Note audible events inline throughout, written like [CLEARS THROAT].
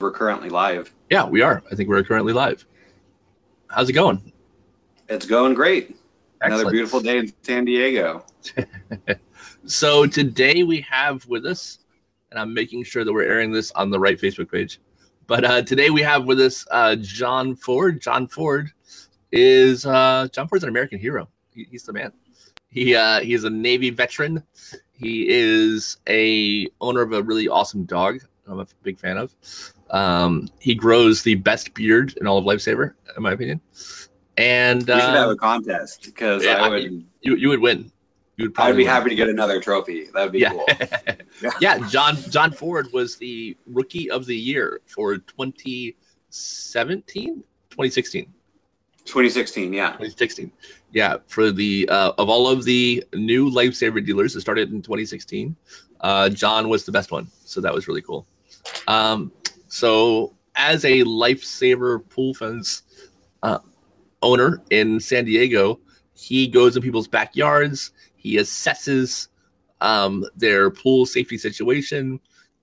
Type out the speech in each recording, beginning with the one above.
we're currently live. Yeah, we are. I think we're currently live. How's it going? It's going great. Another beautiful day in San Diego. [LAUGHS] So today we have with us, and I'm making sure that we're airing this on the right Facebook page. But uh, today we have with us uh, John Ford. John Ford is uh, John Ford's an American hero. He, he's the man. He uh, he is a Navy veteran. He is a owner of a really awesome dog. I'm a big fan of. Um, he grows the best beard in all of Lifesaver, in my opinion. And we should have uh, a contest because yeah, I I would. you you would win. You would I'd probably be win. happy to get another trophy. That would be yeah. cool. [LAUGHS] yeah, John John Ford was the rookie of the year for 2017, 2016, 2016, yeah. 2016. Yeah, for the uh, of all of the new lifesaver dealers that started in 2016, uh, John was the best one. So that was really cool. Um, so as a lifesaver pool fence uh, owner in San Diego, he goes in people's backyards. He assesses um, their pool safety situation.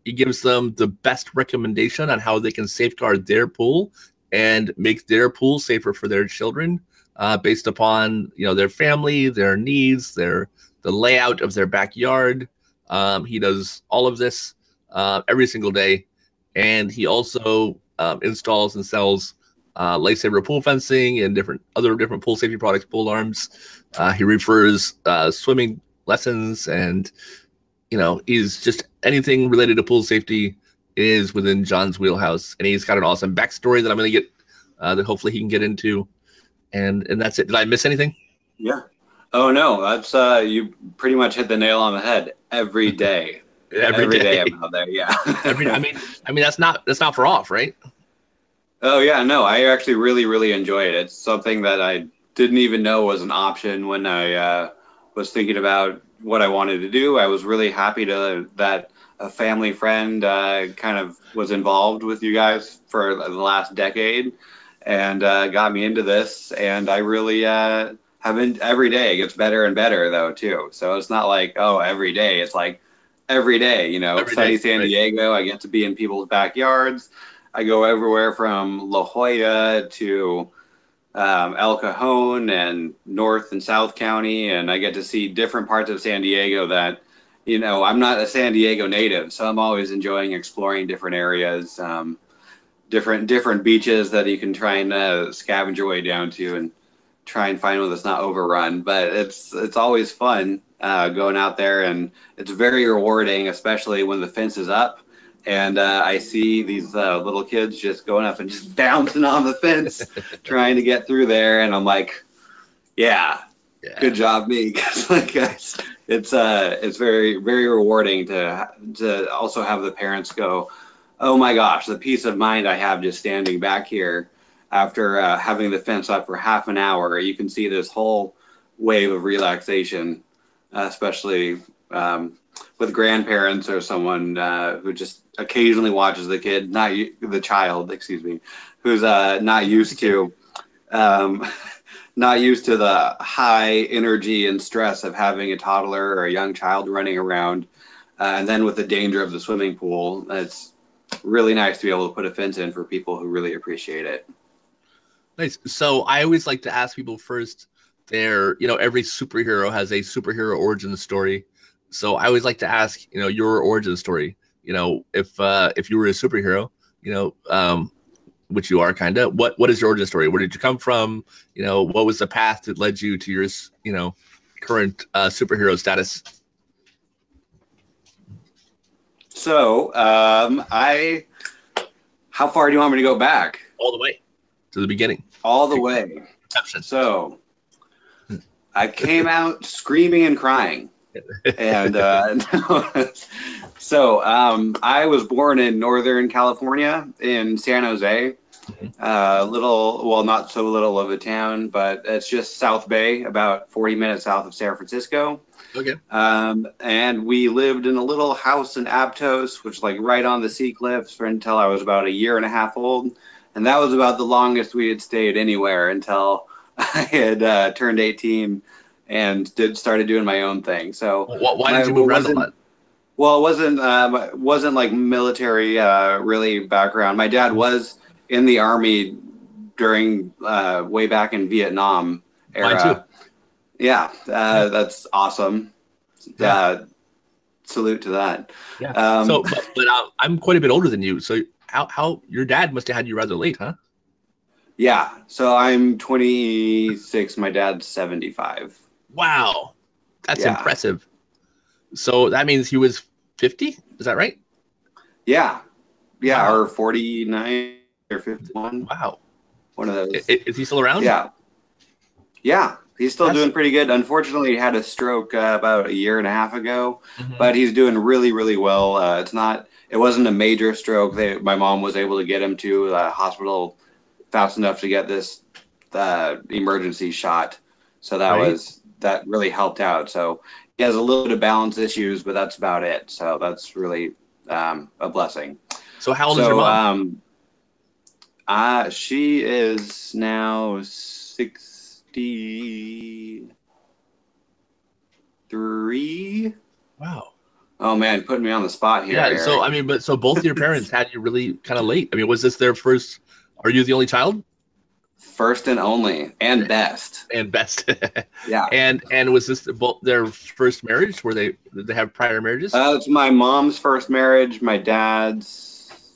He gives them the best recommendation on how they can safeguard their pool and make their pool safer for their children, uh, based upon you know their family, their needs, their the layout of their backyard. Um, he does all of this uh, every single day, and he also um, installs and sells uh, lifesaver pool fencing and different other different pool safety products, pool alarms. Uh, he refers uh, swimming lessons, and you know he's just anything related to pool safety is within John's wheelhouse, and he's got an awesome backstory that I'm going to get uh, that hopefully he can get into, and and that's it. Did I miss anything? Yeah. Oh no, that's uh you pretty much hit the nail on the head every day. Every day. I'm out there, yeah. [LAUGHS] Every- I mean, I mean that's not that's not for off, right? Oh yeah, no, I actually really, really enjoy it. It's something that I didn't even know was an option when I uh, was thinking about what I wanted to do. I was really happy to that a family friend uh, kind of was involved with you guys for the last decade and uh, got me into this. And I really uh, have been every day it gets better and better though too. So it's not like oh every day. It's like every day. You know, Every sunny day, San right. Diego. I get to be in people's backyards. I go everywhere from La Jolla to um, El Cajon and North and South County, and I get to see different parts of San Diego that, you know, I'm not a San Diego native, so I'm always enjoying exploring different areas, um, different different beaches that you can try and uh, scavenge your way down to and try and find one that's not overrun. But it's it's always fun uh, going out there, and it's very rewarding, especially when the fence is up and uh, I see these uh, little kids just going up and just [LAUGHS] bouncing on the fence, [LAUGHS] trying to get through there, and I'm like, "Yeah, Yeah. good job, me." [LAUGHS] 'Cause, like it's it's uh it's very very rewarding to to also have the parents go, "Oh my gosh, the peace of mind I have just standing back here after uh, having the fence up for half an hour. You can see this whole wave of relaxation, uh, especially." Um, with grandparents or someone uh, who just occasionally watches the kid, not the child, excuse me, who's uh, not used to, um, [LAUGHS] not used to the high energy and stress of having a toddler or a young child running around, uh, and then with the danger of the swimming pool, it's really nice to be able to put a fence in for people who really appreciate it. Nice. So I always like to ask people first. Their, you know, every superhero has a superhero origin story. So I always like to ask, you know, your origin story. You know, if uh, if you were a superhero, you know, um, which you are kind of. What what is your origin story? Where did you come from? You know, what was the path that led you to your, you know, current uh, superhero status? So, um, I, how far do you want me to go back? All the way to the beginning. All the way. So I came out screaming and crying. And uh, [LAUGHS] so um, I was born in Northern California in San Jose, a little, well, not so little of a town, but it's just South Bay, about 40 minutes south of San Francisco. Okay. Um, and we lived in a little house in Aptos, which like right on the sea cliffs for until I was about a year and a half old. And that was about the longest we had stayed anywhere until [LAUGHS] I had uh, turned 18 and did started doing my own thing. So Why, why did you move around a lot? Well, it wasn't uh, wasn't like military uh, really background. My dad was in the army during uh, way back in Vietnam era. Yeah, uh, that's awesome. Yeah. Uh, salute to that. Yeah. Um, so, but, but I'm quite a bit older than you. So, how how your dad must have had you rather late, huh? Yeah, so I'm 26. My dad's 75. Wow, that's Yeah. impressive. So that means he was 50. Is that right? Yeah, yeah, Wow. or 49 or 51. Wow. One of those. I- i- Is, he still around? Yeah. Yeah, he's still That's- doing pretty good. Unfortunately, he had a stroke uh, about a year and a half ago, Mhm. but he's doing really, really well. Uh, it's not, it wasn't a major stroke. They, my mom was able to get him to the hospital fast enough to get this uh, emergency shot. So that Right. was, that really helped out. So he has a little bit of balance issues, but that's about it. So that's really um, a blessing. So how old so, is your mom? Um, uh, she is now 63. wow. Oh, man, putting me on the spot here. Yeah. So I mean, but so both your parents had you really kind of late. I mean, was this their first? Are you the only child First and only and best. and best? [LAUGHS] Yeah. and and was this both their first marriage? Were they did they have prior marriages? Uh, it's my mom's first marriage, my dad's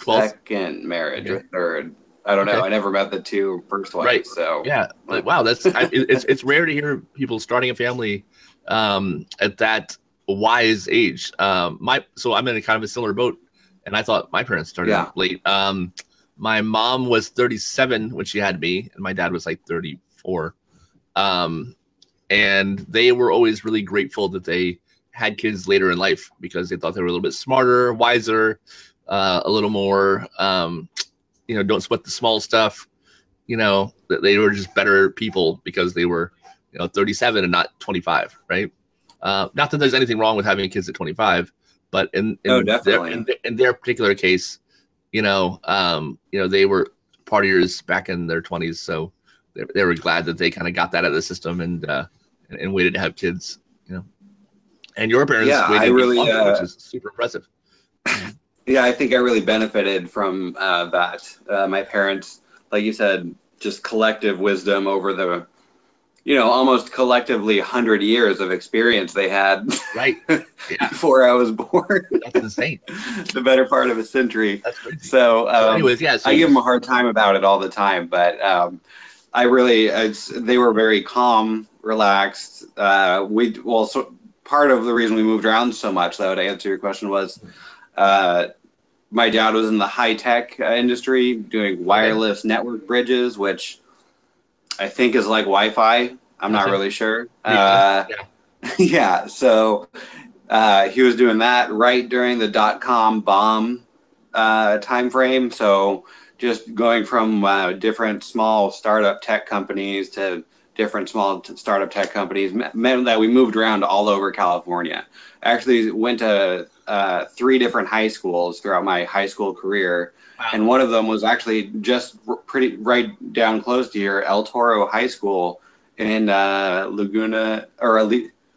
Twelfth? second marriage or third. I don't know. Okay. I never met the two first ones. Right. So yeah. Like, wow. That's I, [LAUGHS] it's it's rare to hear people starting a family um, at that wise age. Um, my so I'm in a kind of a similar boat, and I thought my parents started Yeah. late. Um, my mom was 37 when she had me, and my dad was like 34. Um, and they were always really grateful that they had kids later in life because they thought they were a little bit smarter, wiser, uh, a little more, um, you know, don't sweat the small stuff. You know, that they were just better people because they were, you know, 37 and not 25, right? Uh, not that there's anything wrong with having kids at 25, but in, in Oh, their, definitely. their, in their particular case, you know, um, you know, they were partiers back in their 20s, so they, they were glad that they kind of got that out of the system and uh, and, and waited to have kids, you know. And your parents Yeah, waited I really, longer, uh, which is super impressive. [CLEARS THROAT] Yeah, I think I really benefited from uh, that. Uh, my parents, like you said, just collective wisdom over the, you know, almost collectively 100 years of experience they had Right? [LAUGHS] Yeah, before I was born, that's insane. [LAUGHS] the better part of a century. So, So um, anyways, yeah. So I give them a hard time about it all the time, but um, I really, it's, they were very calm, relaxed. Uh, we, well, so part of the reason we moved around so much, though, to answer your question was, uh, my dad was in the high tech uh, industry doing wireless network bridges, which I think is like Wi Fi. I'm not really sure. Yeah, Uh, [LAUGHS] yeah. So uh, he was doing that right during the dot com bomb uh, time frame. So just going from uh, different small startup tech companies to different small t- startup tech companies me- meant that we moved around all over California. Actually, went to uh, three different high schools throughout my high school career, Wow. and one of them was actually just r- pretty right down close to here, El Toro High School in uh, Laguna or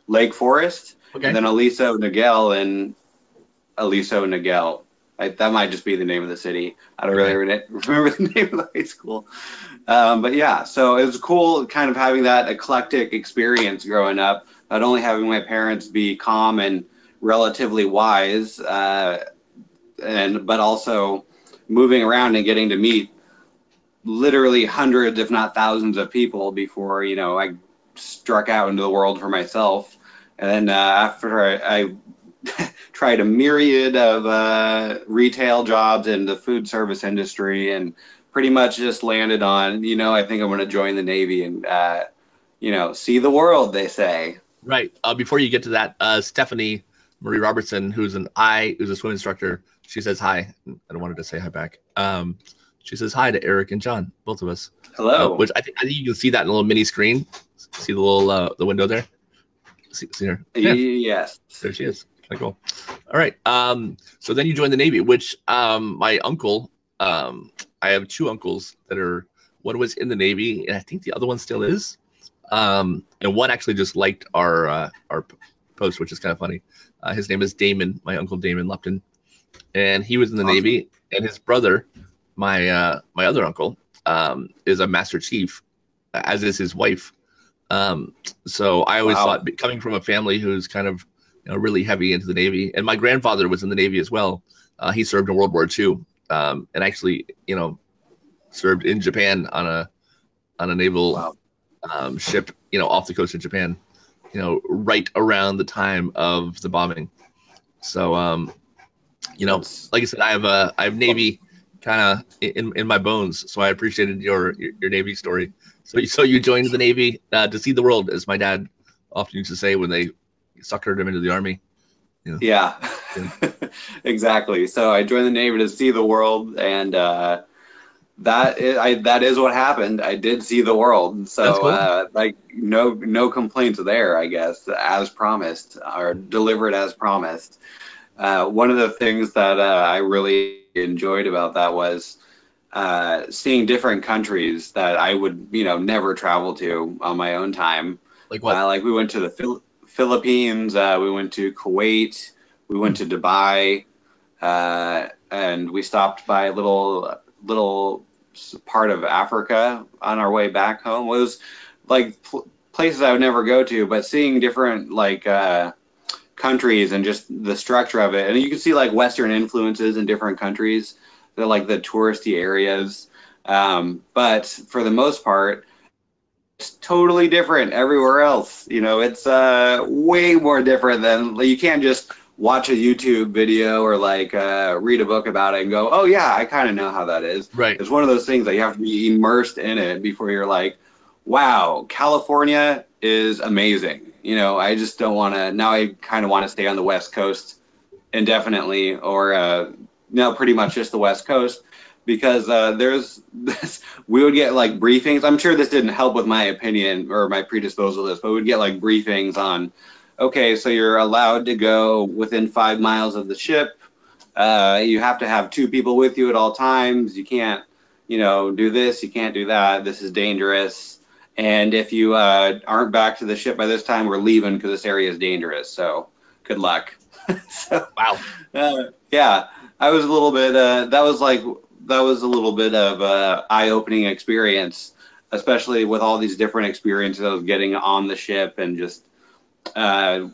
Lake Forest, okay. and then Aliso Niguel in Aliso Niguel. I, that might just be the name of the city. I don't really re- [LAUGHS] remember the name of the high school. Um, but yeah, so it was cool kind of having that eclectic experience growing up, not only having my parents be calm and relatively wise, uh, and but also moving around and getting to meet literally hundreds, if not thousands, of people before you know I struck out into the world for myself. And then uh, after I, I tried a myriad of uh, retail jobs in the food service industry, and pretty much just landed on, you know, I think I'm going to join the Navy and, uh, you know, see the world. They say. Right. Uh, before you get to that, uh, Stephanie Marie Robertson, who's an I, who's a swim instructor, she says hi. I wanted to say hi back. Um, she says hi to Eric and John, both of us. Hello. Uh, which I think I think you can see that in a little mini screen. See the little uh, the window there. See, see her? Yeah, Yes. there she is. Cool. All right. Um, so then you joined the Navy, which um, my uncle, um, I have two uncles that are one was in the Navy, and I think the other one still is. Um, and one actually just liked our uh, our post, which is kind of funny. Uh, his name is Damon, my uncle Damon Lupton, and he was in the awesome. Navy. And his brother, my uh, my other uncle, um, is a Master Chief, as is his wife. Um, so I always wow. thought, coming from a family who's kind of you know, really heavy into the Navy, and my grandfather was in the Navy as well. Uh, he served in World War II, um, and actually, you know, served in Japan on a on a naval wow. um, ship, you know, off the coast of Japan, you know, right around the time of the bombing. So, um, you know, like I said, I have a I have Navy kind of in in my bones, so I appreciated your your, your Navy story. So, so you joined the Navy uh, to see the world, as my dad often used to say when they suckered him into the army. Yeah, yeah. [LAUGHS] exactly. So I joined the Navy to see the world, and uh, that is, I, that is what happened. I did see the world, so cool. uh, like no no complaints there. I guess as promised or delivered as promised. Uh, one of the things that uh, I really enjoyed about that was uh, seeing different countries that I would you know never travel to on my own time. Like what? Uh, like we went to the Phil- Philippines. Uh, we went to Kuwait. We went to Dubai, and we stopped by a little little part of Africa on our way back home. It was like pl- places I would never go to, but seeing different like uh, countries and just the structure of it, and you can see like Western influences in different countries. They're like the touristy areas, um, but for the most part, totally different everywhere else. You know, it's uh, way more different than you can't just watch a YouTube video or like uh, read a book about it and go, oh yeah, I kind of know how that is. Right. It's one of those things that you have to be immersed in it before you're like, wow, California is amazing. You know, I just don't want to. Now I kind of want to stay on the West Coast indefinitely, or uh, no, pretty much just the West Coast because uh, there's this. We would get like briefings. I'm sure this didn't help with my opinion or my predisposal this, but we'd get like briefings on okay, so you're allowed to go within five miles of the ship. Uh, you have to have two people with you at all times. You can't, you know, do this. You can't do that. This is dangerous. And if you uh, aren't back to the ship by this time, we're leaving because this area is dangerous. So good luck. [LAUGHS] so, wow. Uh, yeah, I was a little bit. Uh, that was like that was a little bit of a eye-opening experience, especially with all these different experiences I was getting on the ship and just uh,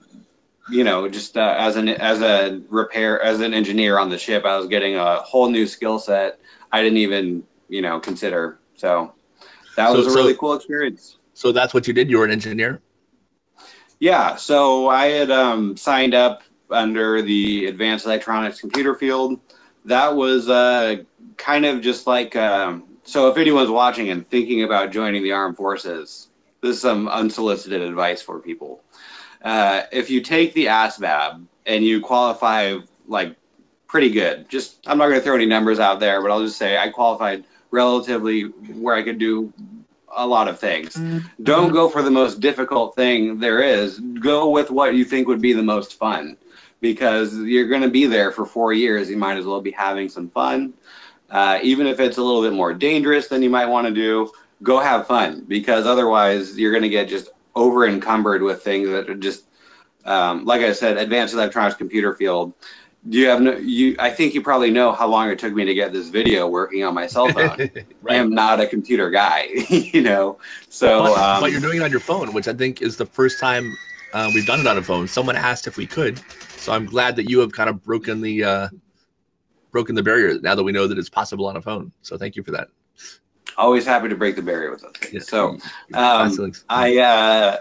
you know, just uh, as an as a repair as an engineer on the ship, I was getting a whole new skill set I didn't even you know consider. So that was so, a really so, cool experience. So that's what you did. You were an engineer. Yeah. So I had um, signed up under the advanced electronics computer field. That was uh, kind of just like um, so. If anyone's watching and thinking about joining the armed forces, this is some unsolicited advice for people uh, if you take the ASVAB and you qualify like pretty good, just I'm not going to throw any numbers out there, but I'll just say I qualified relatively where I could do a lot of things. Mm-hmm. Don't go for the most difficult thing there is. Go with what you think would be the most fun because you're going to be there for four years. You might as well be having some fun. Uh, even if it's a little bit more dangerous than you might want to do, go have fun because otherwise you're going to get just over encumbered with things that are just um, like I said, advanced electronics computer field. Do you have no? You, I think you probably know how long it took me to get this video working on my cell phone. right. [LAUGHS] I am not a computer guy, [LAUGHS] you know. So, but, um, but, you're doing it on your phone, which I think is the first time uh, we've done it on a phone. Someone asked if we could, so I'm glad that you have kind of broken the uh, broken the barrier now that we know that it's possible on a phone. So thank you for that always happy to break the barrier with us. Yeah. So um, I, uh,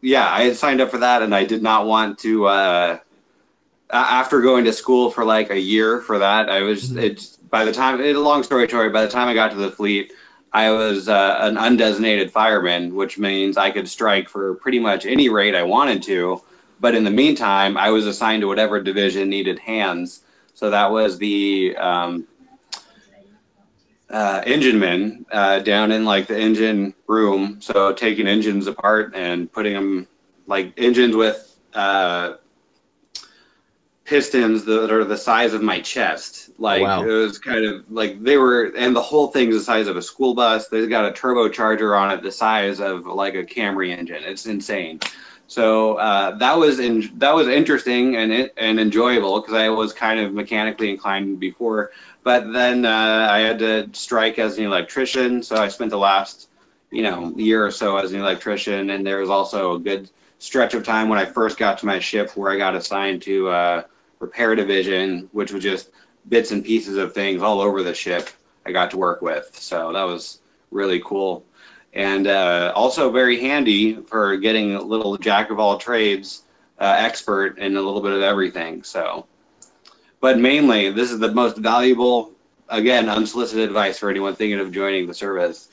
yeah, I had signed up for that, and I did not want to. Uh, after going to school for like a year for that, I was mm-hmm. it's by the time. It, a long story short, by the time I got to the fleet, I was uh, an undesignated fireman, which means I could strike for pretty much any rate I wanted to. But in the meantime, I was assigned to whatever division needed hands. So that was the um, uh, engineman uh, down in like the engine room. So taking engines apart and putting them like engines with uh, pistons that are the size of my chest. Like wow. it was kind of like they were, and the whole thing's the size of a school bus. They've got a turbocharger on it the size of like a Camry engine. It's insane. So uh, that was in, that was interesting and and enjoyable because I was kind of mechanically inclined before, but then uh, I had to strike as an electrician. So I spent the last you know year or so as an electrician, and there was also a good stretch of time when I first got to my ship where I got assigned to uh, repair division, which was just bits and pieces of things all over the ship I got to work with. So that was really cool. And uh, also very handy for getting a little jack of all trades uh, expert in a little bit of everything. So, but mainly, this is the most valuable, again, unsolicited advice for anyone thinking of joining the service.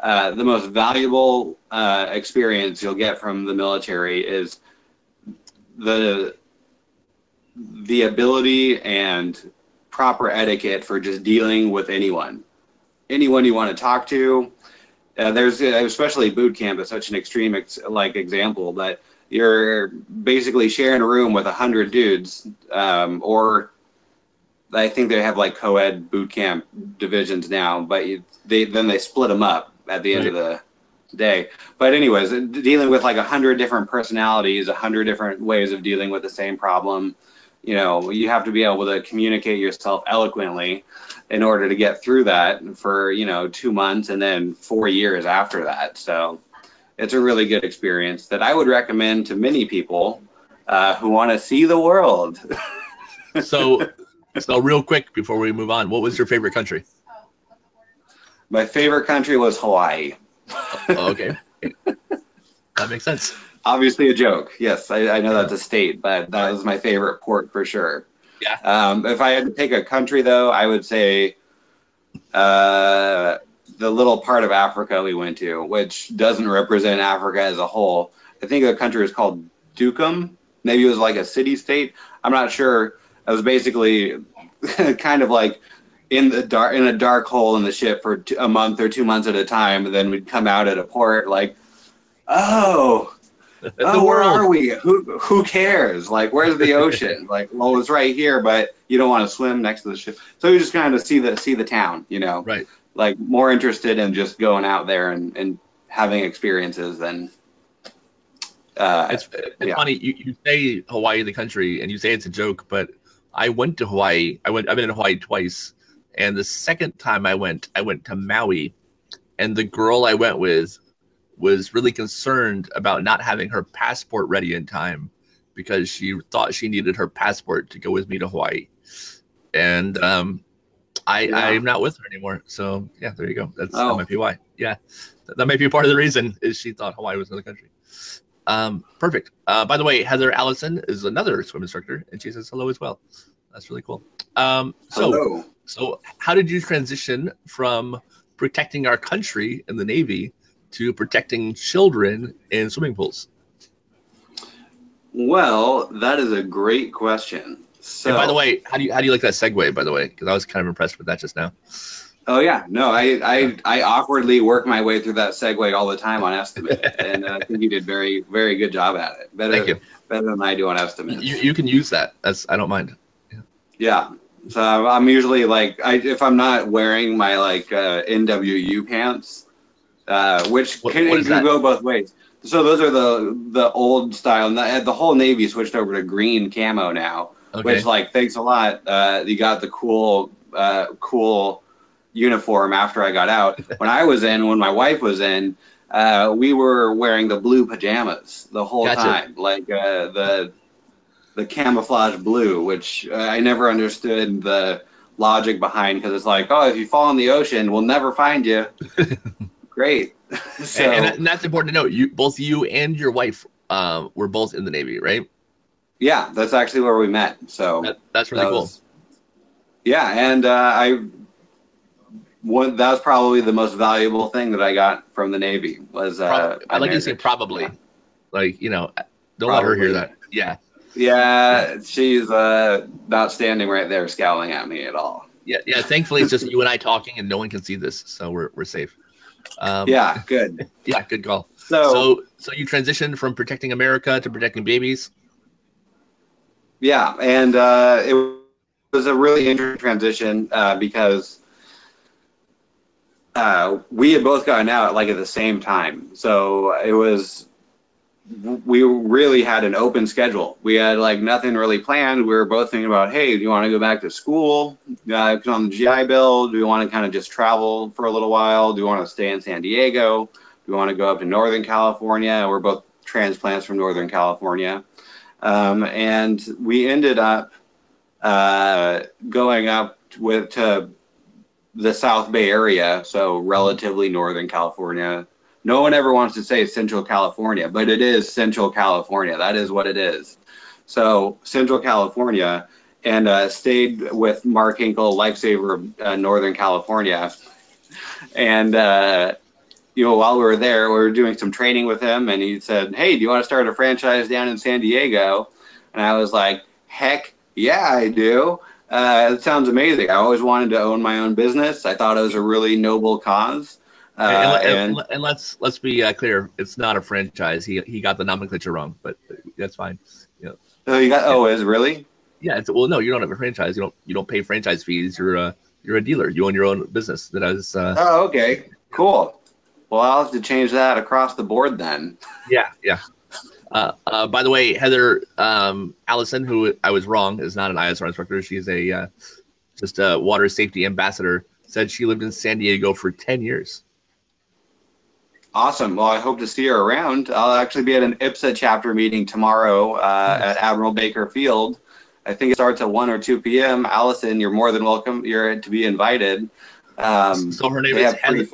Uh, the most valuable uh, experience you'll get from the military is the the ability and proper etiquette for just dealing with anyone, anyone you want to talk to. Uh, there's uh, especially boot camp is such an extreme ex- like example that you're basically sharing a room with a hundred dudes, um, or I think they have like co-ed boot camp divisions now, but you, they then they split them up at the end right. of the day. But anyways, dealing with like a hundred different personalities, a hundred different ways of dealing with the same problem. You know, you have to be able to communicate yourself eloquently in order to get through that for you know two months and then four years after that. So it's a really good experience that I would recommend to many people uh, who want to see the world. [LAUGHS] so, so real quick before we move on, what was your favorite country? My favorite country was Hawaii. oh, okay. that makes sense. Obviously, a joke. Yes, I, I know that's a state, but that was my favorite port for sure. Yeah. Um, if I had to pick a country, though, I would say uh, the little part of Africa we went to, which doesn't represent Africa as a whole. I think the country is called Dukum. Maybe it was like a city state. I'm not sure. It was basically [LAUGHS] kind of like in the dark in a dark hole in the ship for a month or two months at a time. And then we'd come out at a port like, oh, [LAUGHS] oh, where are we? Who who cares? Like, where's the ocean? [LAUGHS] like, well, it's right here, but you don't want to swim next to the ship. So you just kind of see the see the town, you know. Right. Like more interested in just going out there and, and having experiences than. Uh, it's it's yeah. funny you, you say Hawaii the country and you say it's a joke, but I went to Hawaii. I went. I've been in Hawaii twice, and the second time I went, I went to Maui, and the girl I went with was really concerned about not having her passport ready in time because she thought she needed her passport to go with me to Hawaii. And um, I yeah. I'm not with her anymore. So yeah, there you go. That's oh. that might be why. Yeah, that, that might be part of the reason is she thought Hawaii was another country. Um, perfect. Uh, by the way, Heather Allison is another swim instructor, and she says hello as well. That's really cool. Um, so hello. so how did you transition from protecting our country in the Navy to protecting children in swimming pools? Well, that is a great question. So, and by the way, how do you how do you like that segue? By the way, because I was kind of impressed with that just now. Oh yeah, no, I I, I awkwardly work my way through that segue all the time on estimate, and uh, I think you did very very good job at it. Better Thank you. better than I do on estimate. You, you can use that. That's I don't mind. Yeah. yeah. So I'm usually like I if I'm not wearing my like uh, NWU pants, uh, which what, can, what can go both ways. So those are the the old style. And the, the whole Navy switched over to green camo now, okay. which like thanks a lot. Uh, you got the cool uh, cool uniform after I got out. [LAUGHS] when I was in, when my wife was in, uh, we were wearing the blue pajamas the whole gotcha. time, like uh, the the camouflage blue, which uh, I never understood the logic behind because it's like, oh, if you fall in the ocean, we'll never find you. [LAUGHS] great. [LAUGHS] so, and, and, that's important to note. You both you and your wife um, were both in the Navy, right? Yeah, that's actually where we met. So that, that's really that cool. Was, yeah, and uh, I one that was probably the most valuable thing that I got from the Navy was. Uh, I like to say probably, yeah. like you know, don't probably. let her hear that. Yeah. Yeah, she's uh, not standing right there scowling at me at all. Yeah, yeah. Thankfully, it's just you and I talking, and no one can see this, so we're we're safe. Um, yeah, good. Yeah, good call. So, so, so you transitioned from protecting America to protecting babies. Yeah, and uh, it was a really interesting transition uh, because uh, we had both gotten out like at the same time. So it was we really had an open schedule. We had like nothing really planned. We were both thinking about, hey, do you want to go back to school? Uh, on the GI Bill? Do you want to kind of just travel for a little while? Do you want to stay in San Diego? Do you want to go up to Northern California? We're both transplants from Northern California. Um, and we ended up uh, going up with to the South Bay area, so relatively Northern California, no one ever wants to say Central California, but it is Central California. That is what it is. So Central California, and uh, stayed with Mark Hinkle, lifesaver of uh, Northern California, and uh, you know while we were there, we were doing some training with him, and he said, "Hey, do you want to start a franchise down in San Diego?" And I was like, "Heck yeah, I do." Uh, it sounds amazing. I always wanted to own my own business. I thought it was a really noble cause. Uh, and, and, and, let's let's be uh, clear, it's not a franchise. He he got the nomenclature wrong, but that's fine. You know. Oh, you got. Oh, is it really? Yeah. It's, well, no, you don't have a franchise. You don't you don't pay franchise fees. You're a you're a dealer. You own your own business. That is. Uh, oh, okay. Cool. Well, I'll have to change that across the board then. Yeah. Yeah. Uh, uh, by the way, Heather um, Allison, who I was wrong, is not an ISR instructor. She's a uh, just a water safety ambassador. Said she lived in San Diego for ten years. Awesome. Well, I hope to see her around. I'll actually be at an IPSA chapter meeting tomorrow uh, at Admiral Baker Field. I think it starts at 1 or 2 p.m. Allison, you're more than welcome. You're to be invited. Um, so her name is Heather.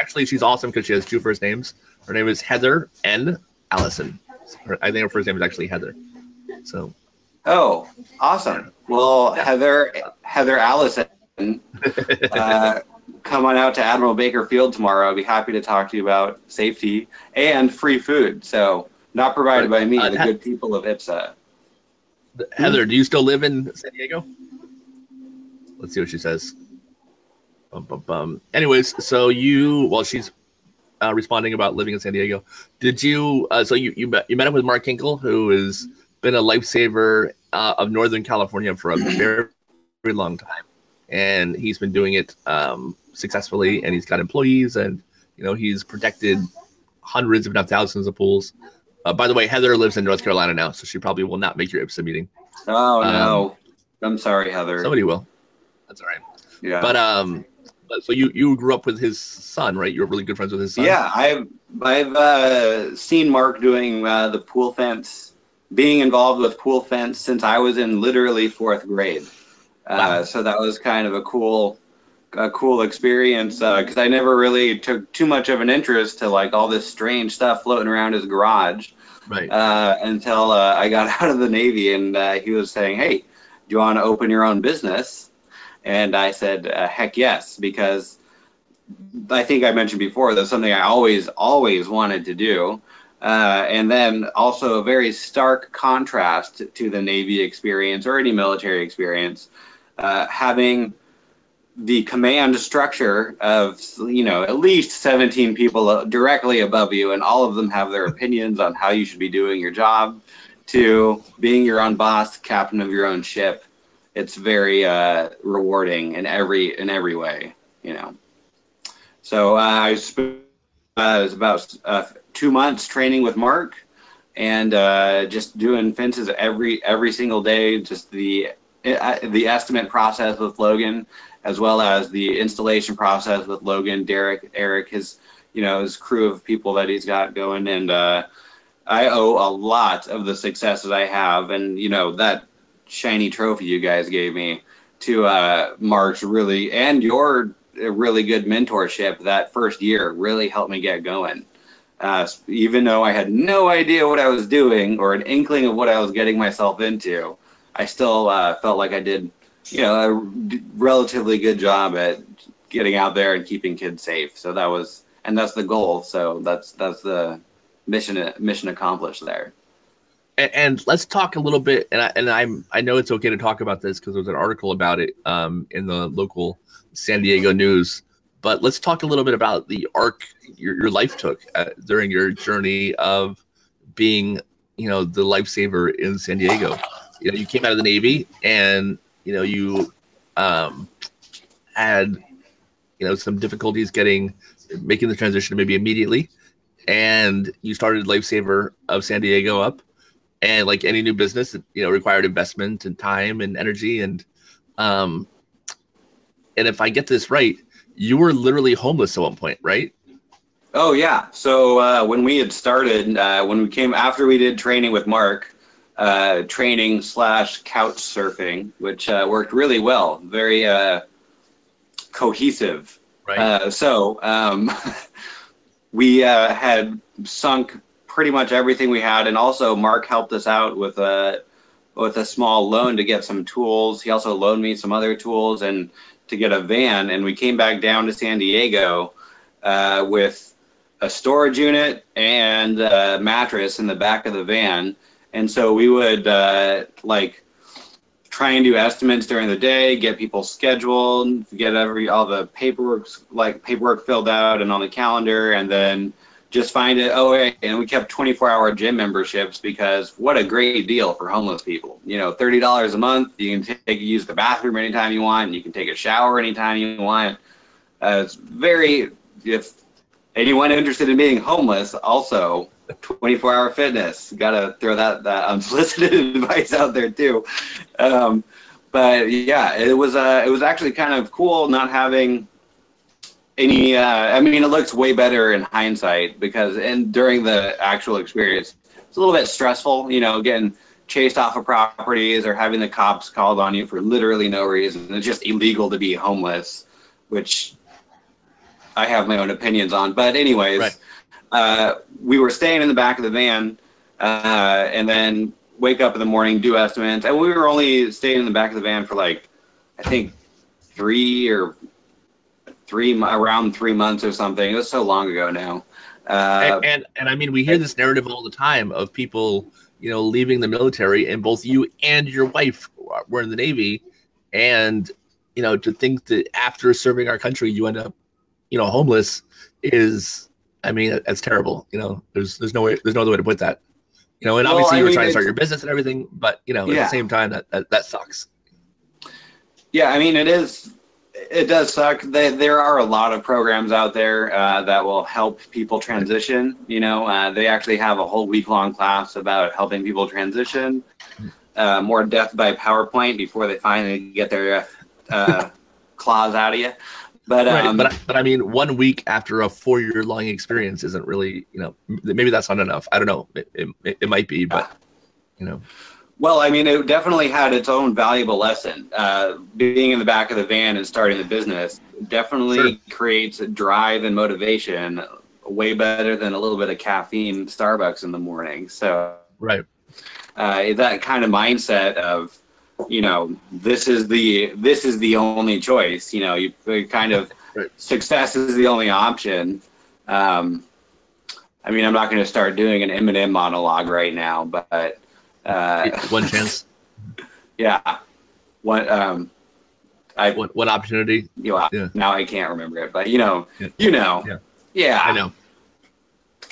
Actually, she's awesome because she has two first names. Her name is Heather N. Allison. Her, I think her first name is actually Heather. So. Oh, awesome. Well. Heather Heather Allison. [LAUGHS] Uh, come on out to Admiral Baker Field tomorrow. I'd be happy to talk to you about safety and free food. So, not provided by me, uh, the good people of IPSA. Heather, do you still live in San Diego? Let's see what she says. Bum, bum, bum. Anyways, so you, well, she's uh, responding about living in San Diego. Did you? Uh, so you you met you met up with Mark Hinkle, who has been a lifesaver uh, of Northern California for a very, very long time, and he's been doing it um, successfully, and he's got employees, and you know he's protected hundreds, if not thousands, of pools. Uh, by the way, Heather lives in North Carolina now, so she probably will not make your IPSA meeting. Oh um, no, I'm sorry, Heather. Somebody will. That's all right. Yeah. But um, so you you grew up with his son, right? You're really good friends with his son. Yeah, I've I've uh, seen Mark doing uh, the pool fence, being involved with pool fence since I was in literally fourth grade. Uh, wow. So that was kind of a cool a cool experience because uh, I never really took too much of an interest to like all this strange stuff floating around his garage. Right. Uh, until uh, I got [LAUGHS] out of the Navy and uh, he was saying, "Hey, do you want to open your own business?" And I said, uh, "Heck yes," because I think I mentioned before that's something I always always wanted to do. Uh, and then also a very stark contrast to the Navy experience or any military experience, having the command structure of you know at least 17 people directly above you and all of them have their opinions on how you should be doing your job to being your own boss captain of your own ship it's very uh, rewarding in every in every way you know. So uh, i spent uh, about uh, two months training with mark and uh, just doing fences every every single day just the uh, the estimate process with logan as well as the installation process with Logan, Derek, Eric, his you know his crew of people that he's got going, and uh, I owe a lot of the successes I have, and you know that shiny trophy you guys gave me to uh, Mark's really and your really good mentorship that first year really helped me get going. Uh, even though I had no idea what I was doing or an inkling of what I was getting myself into, I still uh, felt like I did you know, a relatively good job at getting out there and keeping kids safe. So that was, and that's the goal. So that's that's the mission mission accomplished there. And, and let's talk a little bit. And I and I'm I know it's okay to talk about this because there was an article about it um, in the local San Diego news. But let's talk a little bit about the arc your, your life took uh, during your journey of being, you know, the lifesaver in San Diego. You know, you came out of the Navy and you know you um, had you know some difficulties getting making the transition maybe immediately and you started Lifesaver of San Diego up. And like any new business, you know, required investment and time and energy. And um, and if I get this right, you were literally homeless at one point, right? Oh yeah. So uh, when we had started, uh, when we came after we did training with Mark, uh, training slash couch surfing, which uh, worked really well, very uh, cohesive. Right. Uh, so um, [LAUGHS] we had sunk pretty much everything we had, and also Mark helped us out with a with a small loan to get some tools. He also loaned me some other tools and to get a van, and we came back down to San Diego with a storage unit and a mattress in the back of the van. And so we would uh, like try and do estimates during the day, get people scheduled, get every all the paperwork like paperwork filled out and on the calendar, and then just find it. Oh, and we kept 24 hour gym memberships because what a great deal for homeless people. You know, thirty dollars a month. You can take use the bathroom anytime you want. You can take a shower anytime you want. Uh, it's very if anyone interested in being homeless, also 24 hour fitness. Got to throw that, that [LAUGHS] unsolicited advice out there too. Um, but yeah, it was, uh, it was actually kind of cool not having any, uh, I mean, it looks way better in hindsight because, and during the actual experience, it's a little bit stressful, you know, getting chased off of properties or having the cops called on you for literally no reason. It's just illegal to be homeless, which I have my own opinions on. But anyways, right. Uh, we were staying in the back of the van, uh, and then wake up in the morning, do estimates, and we were only staying in the back of the van for like, I think, three or three around three months or something. It was so long ago now. Uh, and, and, and I mean, we hear this narrative all the time of people, you know, leaving the military, and both you and your wife were in the Navy, and you know, to think that after serving our country, you end up you know, homeless is, I mean, that's terrible. You know, there's there's no way there's no other way to put that. You know, and well, obviously I you were trying to start your business and everything, but you know, yeah. at the same time, that, that that sucks. Yeah, I mean, it is. It does suck. They, there are a lot of programs out there uh, that will help people transition. You know, uh, they actually have a whole week long class about helping people transition. Uh, more death by PowerPoint before they finally get their uh, [LAUGHS] claws out of you. But right, um, but but I mean, one week after a four year long experience isn't really you know maybe that's not enough. I don't know. It, it, it might be, but you know. Well, I mean, it definitely had its own valuable lesson. Uh, being in the back of the van and starting the business definitely sure. creates a drive and motivation way better than a little bit of caffeine Starbucks in the morning. So right, uh, that kind of mindset of you know this is the this is the only choice you know you kind of right. success is the only option. Um, i mean i'm not going to start doing an eminem monologue right now but uh, [LAUGHS] one chance? [LAUGHS] Yeah. One um I, what, what opportunity? You know, yeah. now i can't remember it but you know yeah. you know. Yeah. yeah. I know.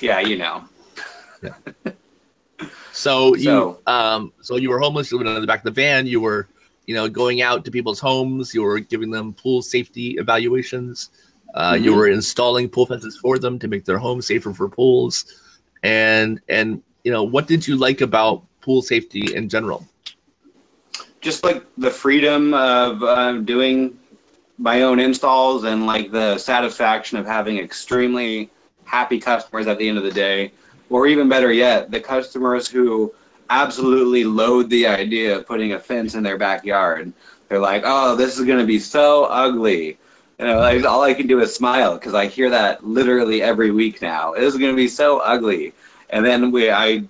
Yeah you know. Yeah [LAUGHS] so, you um so you were homeless, you living in the back of the van, you were, you know, going out to people's homes, you were giving them pool safety evaluations, uh, mm-hmm. you were installing pool fences for them to make their homes safer for pools. And and you know, what did you like about pool safety in general? Just like the freedom of uh, doing my own installs and like the satisfaction of having extremely happy customers at the end of the day or even better yet, the customers who absolutely loathe the idea of putting a fence in their backyard. They're like, "Oh, this is going to be so ugly." You know, like, all I can do is smile because I hear that literally every week now. It is going to be so ugly, and then we, I,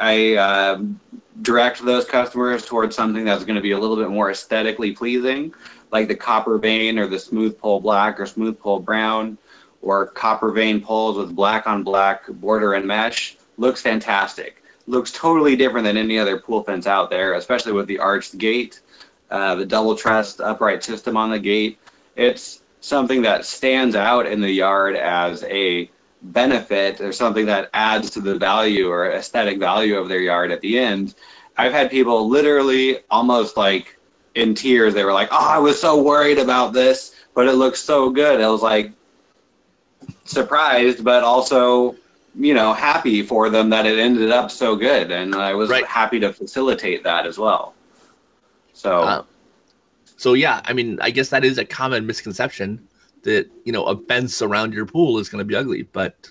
I uh, direct those customers towards something that's going to be a little bit more aesthetically pleasing, like the copper vein or the smooth pole black or smooth pole brown or copper vein poles with black on black border and mesh looks fantastic. Looks totally different than any other pool fence out there, especially with the arched gate, uh, the double truss upright system on the gate. It's something that stands out in the yard as a benefit or something that adds to the value or aesthetic value of their yard at the end. I've had people literally almost like in tears. They were like, "Oh, I was so worried about this, but it looks so good." I was like, surprised, but also you know, happy for them that it ended up so good, and I was Right. happy to facilitate that as well. So Uh, so yeah, I mean, I guess that is a common misconception that you know a fence around your pool is going to be ugly, but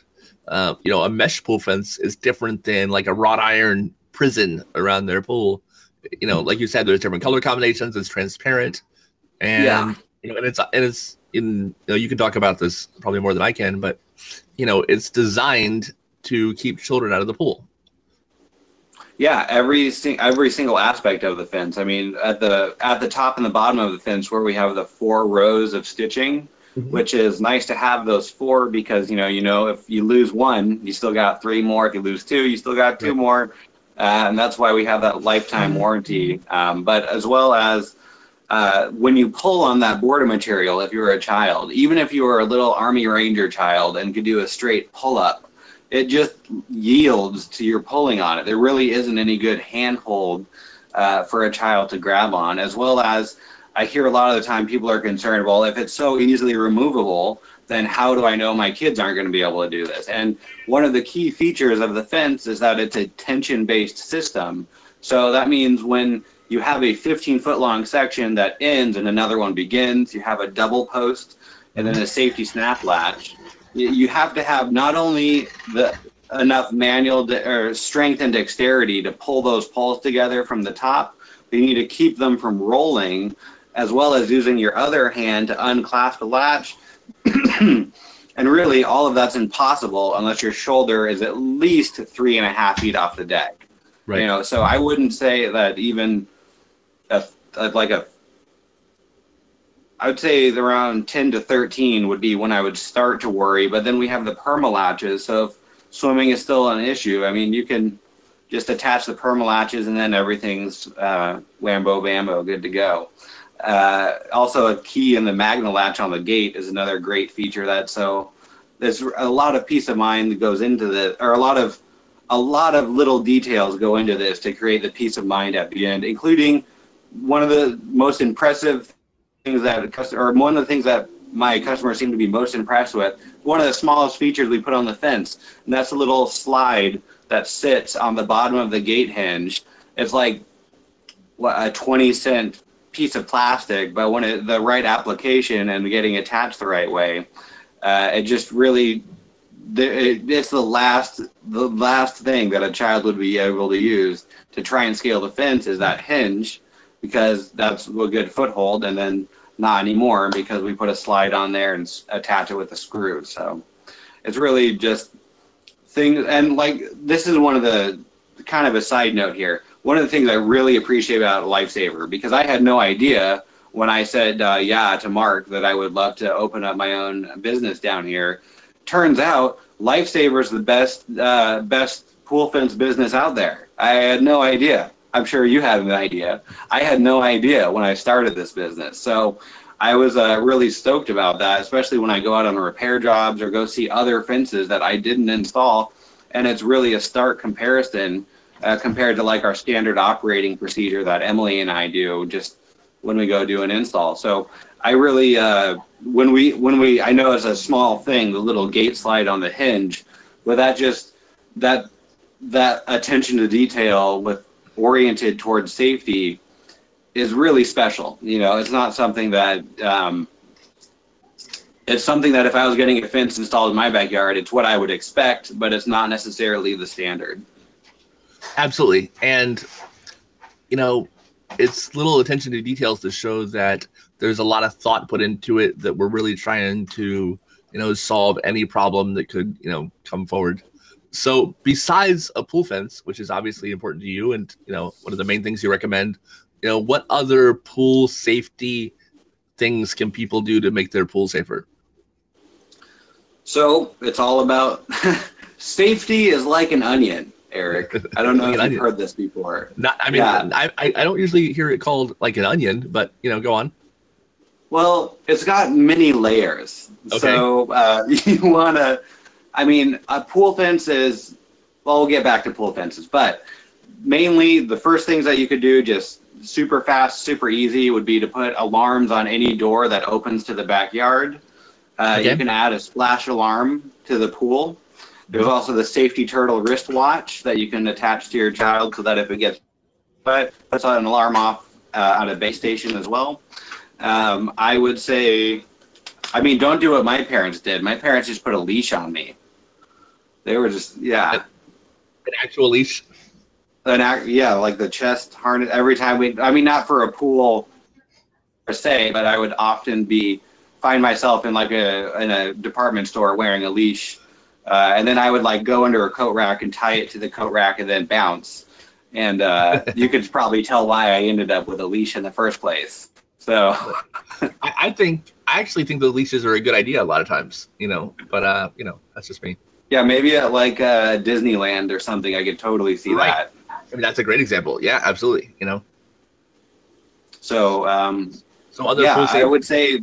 uh, you know a mesh pool fence is different than like a wrought iron prison around their pool. You know, like you said, there's different color combinations. It's transparent, and Yeah. you know, and it's and it's in. You know, you can talk about this probably more than I can, but you know, it's designed to keep children out of the pool. Yeah, every sing- every single aspect of the fence. I mean, at the at the top and the bottom of the fence, where we have the four rows of stitching, Mhm. which is nice to have those four because you know you know if you lose one, you still got three more. If you lose two, you still got two more, uh, and that's why we have that lifetime warranty. Um, but as well as uh, when you pull on that border material, if you're a child, even if you were a little Army Ranger child and could do a straight pull up, it just yields to your pulling on it. There really isn't any good handhold uh, for a child to grab on, as well as I hear a lot of the time people are concerned, well, if it's so easily removable, then how do I know my kids aren't going to be able to do this? And one of the key features of the fence is that it's a tension based system. So that means when you have a 15 foot long section that ends and another one begins, you have a double post and then a safety snap latch. You have to have not only the enough manual de- or strength and dexterity to pull those poles together from the top, but you need to keep them from rolling, as well as using your other hand to unclasp the latch. [CLEARS THROAT] and really, all of that's impossible unless your shoulder is at least three and a half feet off the deck. Right. You know, so I wouldn't say that even a, like a I would say around 10 to 13 would be when I would start to worry. But then we have the perma latches. So if swimming is still an issue, I mean, you can just attach the perma latches and then everything's uh, whambo bambo, good to go. Uh, also, a key in the magna latch on the gate is another great feature. That so there's a lot of peace of mind that goes into the, or a lot of a lot of little details go into this to create the peace of mind at the end, including one of the most impressive things that cust- or one of the things that my customers seem to be most impressed with. One of the smallest features we put on the fence, and that's a little slide that sits on the bottom of the gate hinge. It's like a 20 cent piece of plastic, but when it the right application and getting attached the right way, uh, it just really it's the last the last thing that a child would be able to use to try and scale the fence is that hinge because that's a good foothold and then not anymore because we put a slide on there and attach it with a screw. So it's really just things and like this is one of the kind of a side note here. One of the things i really appreciate about lifesaver because i had no idea when i said uh, yeah to mark that i would love to open up my own business down here. Turns out lifesaver is the best uh, best pool fence business out there. I had no idea i'm sure you had an idea. I had no idea when i started this business. So i was uh, really stoked about that especially when i go out on repair jobs or go see other fences that i didn't install. And it's really a stark comparison uh, compared to like our standard operating procedure that emily and i do just when we go do an install. So I really uh, when we when we I know it's a small thing, the little gate slide on the hinge, but that just that that attention to detail with oriented towards safety is really special. You know, it's not something that um, it's something that if I was getting a fence installed in my backyard, it's what I would expect, but it's not necessarily the standard. Absolutely. And, you know, it's little attention to details to show that there's a lot of thought put into it that we're really trying to, you know, solve any problem that could, you know, come forward. So besides a pool fence, which is obviously important to you and, you know, one of the main things you recommend, you know, what other pool safety things can people do to make their pool safer? So it's all about [LAUGHS] safety is like an onion, Eric. I don't know [LAUGHS] like if you've heard this before. Not, I mean, Yeah. I, I, I don't usually hear it called like an onion, but, you know, go on. Well, it's got many layers. Okay. So uh, [LAUGHS] you want to, I mean, a pool fence is, well, we'll get back to pool fences, but mainly the first things that you could do just super fast, super easy would be to put alarms on any door that opens to the backyard. Uh, Okay. You can add a splash alarm to the pool. There's also the safety turtle wristwatch that you can attach to your child so that if it gets but puts an alarm off uh, at a base station as well. Um, I would say, I mean, don't do what my parents did. My parents just put a leash on me. They were just, yeah. An actual leash? An act, yeah, like the chest harness. Every time we, I mean, not for a pool per se, but I would often be find myself in like a in a department store wearing a leash, uh, and then I would like go under a coat rack and tie it to the coat rack and then bounce. And uh, [LAUGHS] you could probably tell why I ended up with a leash in the first place. So, [LAUGHS] I, I think I actually think the leashes are a good idea a lot of times, you know. But uh, you know, that's just me. Yeah, maybe at like uh, Disneyland or something, I could totally see right. that. I mean, that's a great example. Yeah, absolutely. You know. So, um, so other yeah, I would say.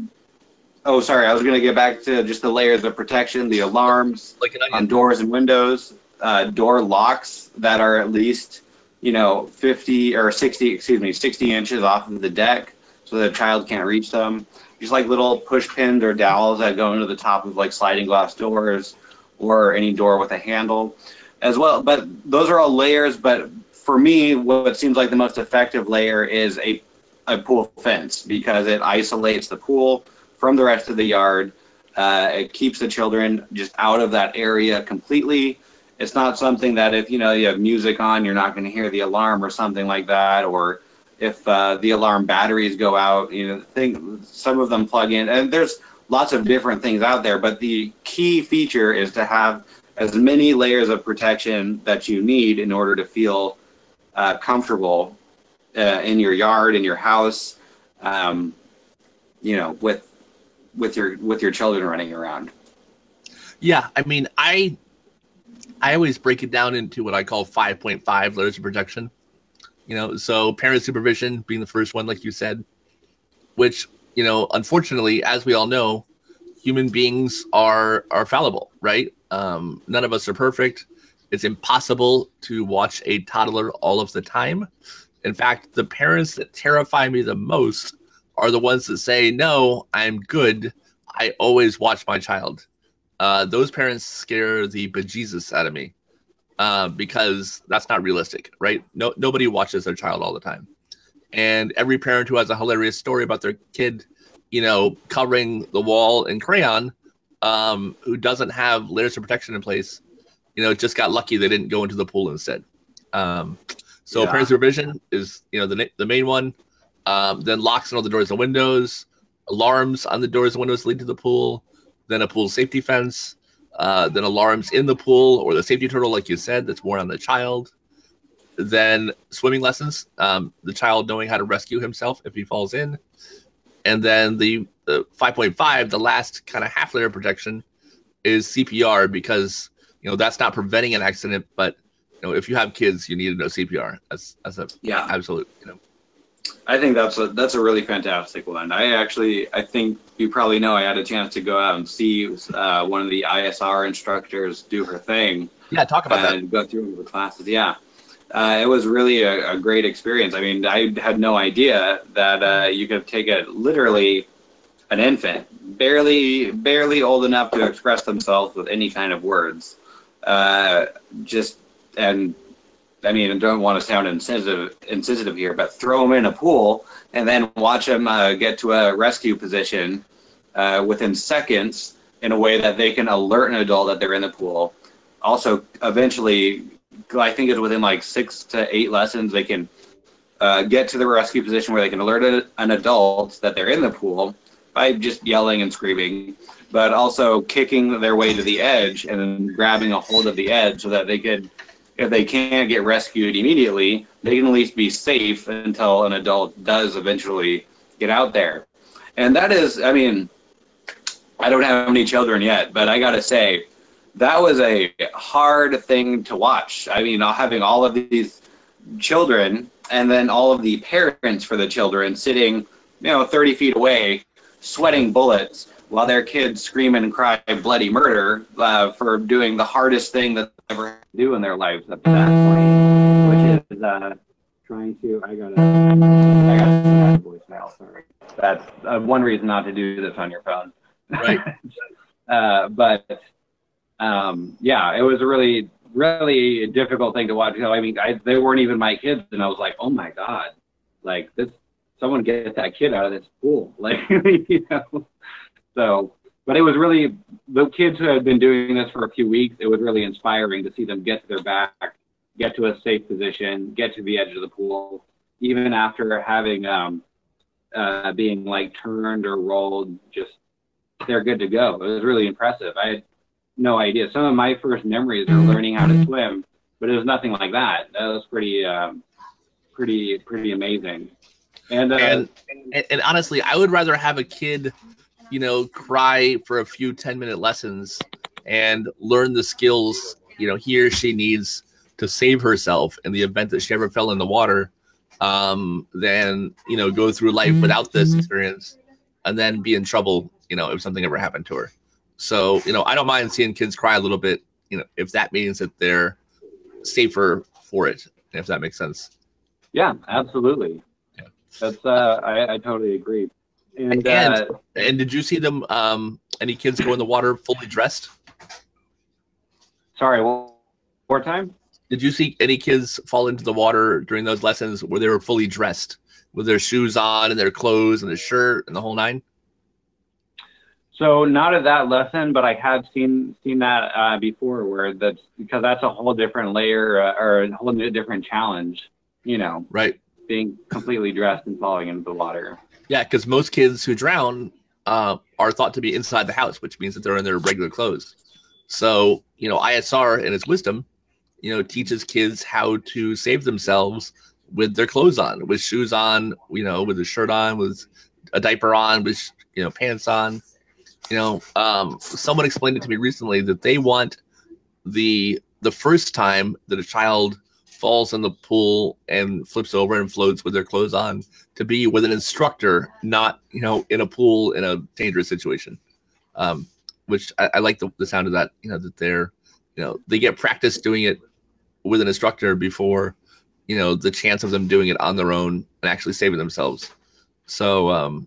Oh, sorry. I was going to get back to just the layers of protection, the alarms like on doors and windows, uh, door locks that are at least, you know, 50 or 60, excuse me, 60 inches off of the deck so the child can't reach them. Just like little push pins or dowels that go into the top of like sliding glass doors or any door with a handle as well. But those are all layers. But for me, what seems like the most effective layer is a, a pool fence because it isolates the pool from the rest of the yard. Uh, it keeps the children just out of that area completely. It's not something that if you know you have music on, you're not going to hear the alarm or something like that, or if uh, the alarm batteries go out, you know, think some of them plug in, and there's lots of different things out there. But the key feature is to have as many layers of protection that you need in order to feel uh, comfortable uh, in your yard, in your house, um, you know, with with your with your children running around. Yeah, I mean, I I always break it down into what I call 5.5 layers of protection. You know, so parent supervision being the first one, like you said, which you know, unfortunately, as we all know, human beings are are fallible, right? Um, none of us are perfect. It's impossible to watch a toddler all of the time. In fact, the parents that terrify me the most are the ones that say, "No, I'm good. I always watch my child." Uh, those parents scare the bejesus out of me uh, because that's not realistic, right? No, nobody watches their child all the time, and every parent who has a hilarious story about their kid, you know, covering the wall in crayon, um, who doesn't have layers of protection in place, you know, just got lucky they didn't go into the pool instead. Um, so yeah. parent supervision is, you know, the the main one. Um, then locks on all the doors and windows, alarms on the doors and windows lead to the pool, then a pool safety fence, uh, then alarms in the pool or the safety turtle, like you said, that's worn on the child. Then swimming lessons, um, the child knowing how to rescue himself if he falls in. And then the, the 5.5, the last kind of half layer protection, is CPR because you know that's not preventing an accident, but you know if you have kids, you need to know CPR. That's that's a yeah absolute you know I think that's a that's a really fantastic one. I actually I think you probably know I had a chance to go out and see uh, one of the ISR instructors do her thing. Yeah, talk about that. And go through the classes. Yeah, uh, it was really a, a, great experience. I mean, I had no idea that uh, you could take a literally an infant, barely barely old enough to express themselves with any kind of words, uh, just and I mean, I don't want to sound insensitive, insensitive here, but throw them in a pool and then watch them uh, get to a rescue position uh, within seconds in a way that they can alert an adult that they're in the pool. Also, eventually, I think it's within like six to eight lessons, they can uh, get to the rescue position where they can alert an adult that they're in the pool by just yelling and screaming, but also kicking their way to the edge and then grabbing a hold of the edge so that they could if they can't get rescued immediately, they can at least be safe until an adult does eventually get out there. And that is, I mean, I don't have any children yet, but I got to say, that was a hard thing to watch. I mean, having all of these children and then all of the parents for the children sitting, you know, 30 feet away, sweating bullets while their kids scream and cry bloody murder uh, for doing the hardest thing that they ever do in their lives up to that point, which is uh, trying to. I got a, I got a voicemail. Sorry, that's uh, one reason not to do this on your phone. Right. [LAUGHS] uh, but um, yeah, it was a really really difficult thing to watch. You know, I mean, I, they weren't even my kids, and I was like, oh my god, like this, someone get that kid out of this pool, [LAUGHS] like you know. So, but it was really the kids who had been doing this for a few weeks. It was really inspiring to see them get to their back, get to a safe position, get to the edge of the pool, even after having um, uh, being like turned or rolled, just they're good to go. It was really impressive. I no idea. Some of my first memories are learning how to swim, but it was nothing like that. That was pretty, um, pretty, pretty amazing. And, uh, and, and and honestly, I would rather have a kid, you know, cry for a few ten minute lessons and learn the skills you know he or she needs to save herself in the event that she ever fell in the water um, than you know go through life mm-hmm. without this experience and then be in trouble you know if something ever happened to her so you know i don't mind seeing kids cry a little bit you know if that means that they're safer for it if that makes sense. Yeah absolutely. Yeah. that's uh I, I totally agree. And and, uh, and did you see them um any kids go in the water fully dressed? Sorry one more time? Did you see any kids fall into the water during those lessons where they were fully dressed with their shoes on and their clothes and the shirt and the whole nine? So not at that lesson, but I have seen seen that uh, before, where that's because that's a whole different layer uh, or a whole new different challenge, you know. Right. Being completely dressed and falling into the water. Yeah, because most kids who drown uh, are thought to be inside the house, which means that they're in their regular clothes. So you know, ISR and its wisdom you know, teaches kids how to save themselves with their clothes on, with shoes on, you know, with a shirt on, with a diaper on, with you know, pants on. You know, um, someone explained it to me recently that they want the the first time that a child falls in the pool and flips over and floats with their clothes on to be with an instructor, not you know in a pool in a dangerous situation. Um, which I, I like the, the sound of that. You know that they're you know they get practice doing it with an instructor before you know the chance of them doing it on their own and actually saving themselves so um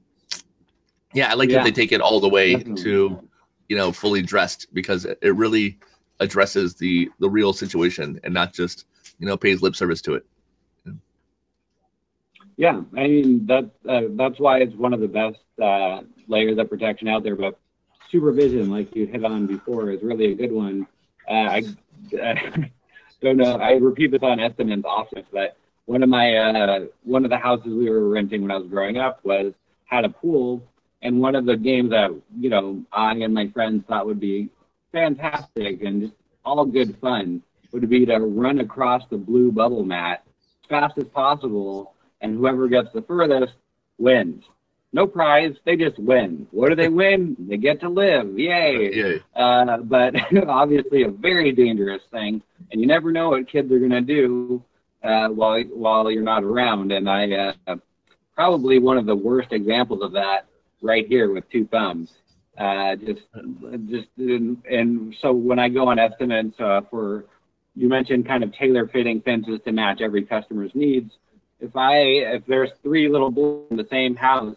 yeah i like yeah. that they take it all the way Definitely. to you know fully dressed because it really addresses the the real situation and not just you know pays lip service to it yeah i mean that uh, that's why it's one of the best uh, layers of protection out there but supervision like you hit on before is really a good one uh, i [LAUGHS] don't know. I repeat this on estimates often, but one of my uh, one of the houses we were renting when I was growing up was had a pool, and one of the games that you know I and my friends thought would be fantastic and just all good fun would be to run across the blue bubble mat as fast as possible, and whoever gets the furthest wins no prize. They just win. What do they [LAUGHS] win? They get to live. Yay. Yay. Uh, but [LAUGHS] obviously a very dangerous thing. And you never know what kids are going to do uh, while, while you're not around. And I uh, probably one of the worst examples of that right here with two thumbs. Uh, just, just, and so when I go on estimates uh, for, you mentioned kind of tailor fitting fences to match every customer's needs if I if there's three little bulls in the same house,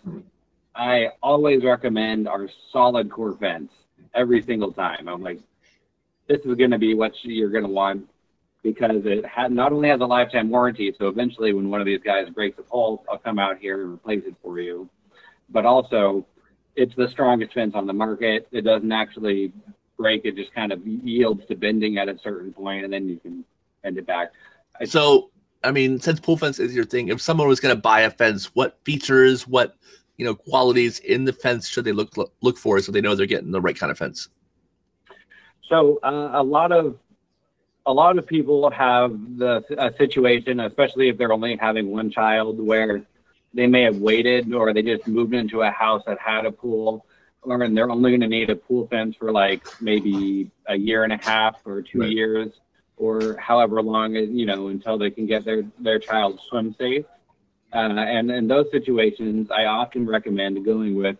I always recommend our solid core fence every single time. I'm like, this is going to be what you're going to want because it not only has a lifetime warranty, so eventually when one of these guys breaks a pole, I'll come out here and replace it for you. But also, it's the strongest fence on the market. It doesn't actually break; it just kind of yields to bending at a certain point, and then you can bend it back. So I mean, since pool fence is your thing, if someone was going to buy a fence, what features, what you know, qualities in the fence should they look look for so they know they're getting the right kind of fence? So uh, a lot of a lot of people have the a situation, especially if they're only having one child, where they may have waited or they just moved into a house that had a pool, or and they're only going to need a pool fence for like maybe a year and a half or two right. years or however long, you know, until they can get their, their child swim safe. Uh, and in those situations, I often recommend going with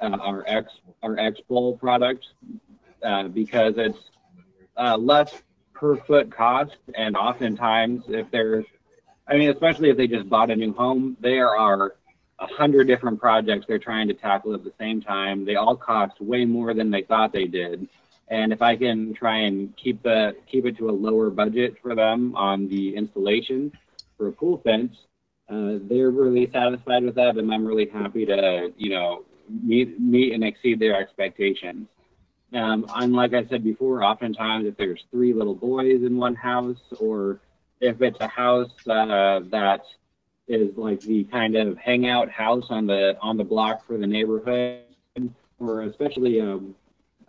uh, our X our X Bowl product uh, because it's uh, less per foot cost, and oftentimes if they're, I mean, especially if they just bought a new home, there are a hundred different projects they're trying to tackle at the same time. They all cost way more than they thought they did. And if I can try and keep the keep it to a lower budget for them on the installation for a pool fence, uh, they're really satisfied with that, and I'm really happy to you know meet meet and exceed their expectations. Um, and like I said before, oftentimes if there's three little boys in one house, or if it's a house uh, that is like the kind of hangout house on the on the block for the neighborhood, or especially um,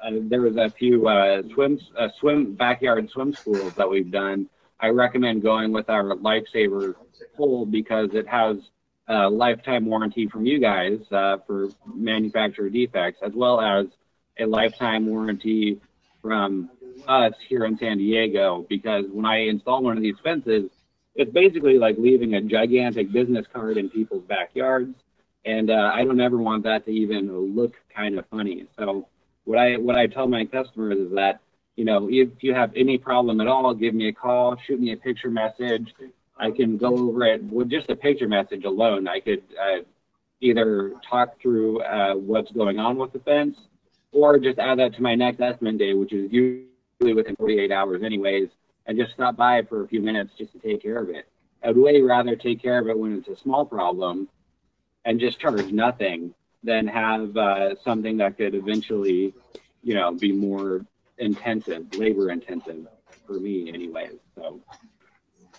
uh, there was a few uh, swim uh, swim backyard swim schools that we've done. I recommend going with our lifesaver pole because it has a lifetime warranty from you guys uh, for manufacturer defects, as well as a lifetime warranty from us here in San Diego. Because when I install one of these fences, it's basically like leaving a gigantic business card in people's backyards, and uh, I don't ever want that to even look kind of funny. So what I what I tell my customers is that you know if you have any problem at all, give me a call, shoot me a picture message. I can go over it with just a picture message alone. I could uh, either talk through uh, what's going on with the fence or just add that to my next estimate day, which is usually within 48 hours anyways, and just stop by for a few minutes just to take care of it. I'd way rather take care of it when it's a small problem and just charge nothing than have uh, something that could eventually, you know, be more intensive, labor intensive for me anyways. So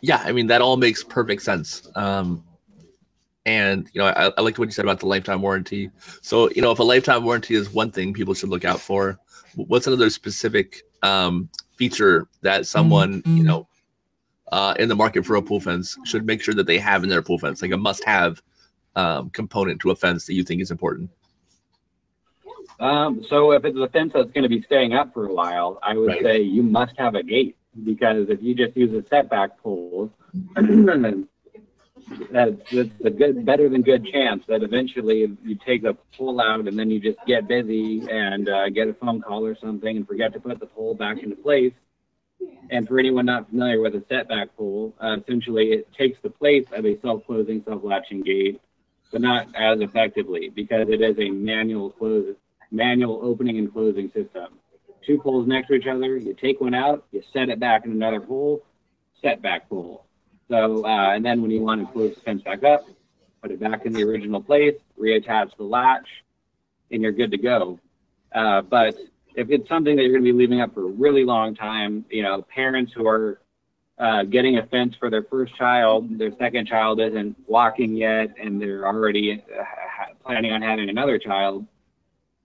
yeah, I mean that all makes perfect sense. Um, and you know, I, I liked what you said about the lifetime warranty. So you know, if a lifetime warranty is one thing people should look out for, what's another specific um, feature that someone mm-hmm. you know uh, in the market for a pool fence should make sure that they have in their pool fence, like a must-have um, component to a fence that you think is important? Um, so if it's a fence that's going to be staying up for a while, I would right. say you must have a gate because if you just use a setback pole, [CLEARS THROAT] that's, a good, better than good chance that eventually you take the pole out and then you just get busy and uh, get a phone call or something and forget to put the pole back into place. And for anyone not familiar with a setback pole, uh, essentially it takes the place of a self-closing, self-latching gate, but not as effectively because it is a manual close, manual opening and closing system. Two poles next to each other, you take one out, you set it back in another pole, setback pole. So, uh, and then when you want to close the fence back up, put it back in the original place, reattach the latch, and you're good to go. Uh, but if it's something that you're going to be leaving up for a really long time, you know, parents who are uh, getting a fence for their first child, their second child isn't walking yet, and they're already uh, planning on having another child,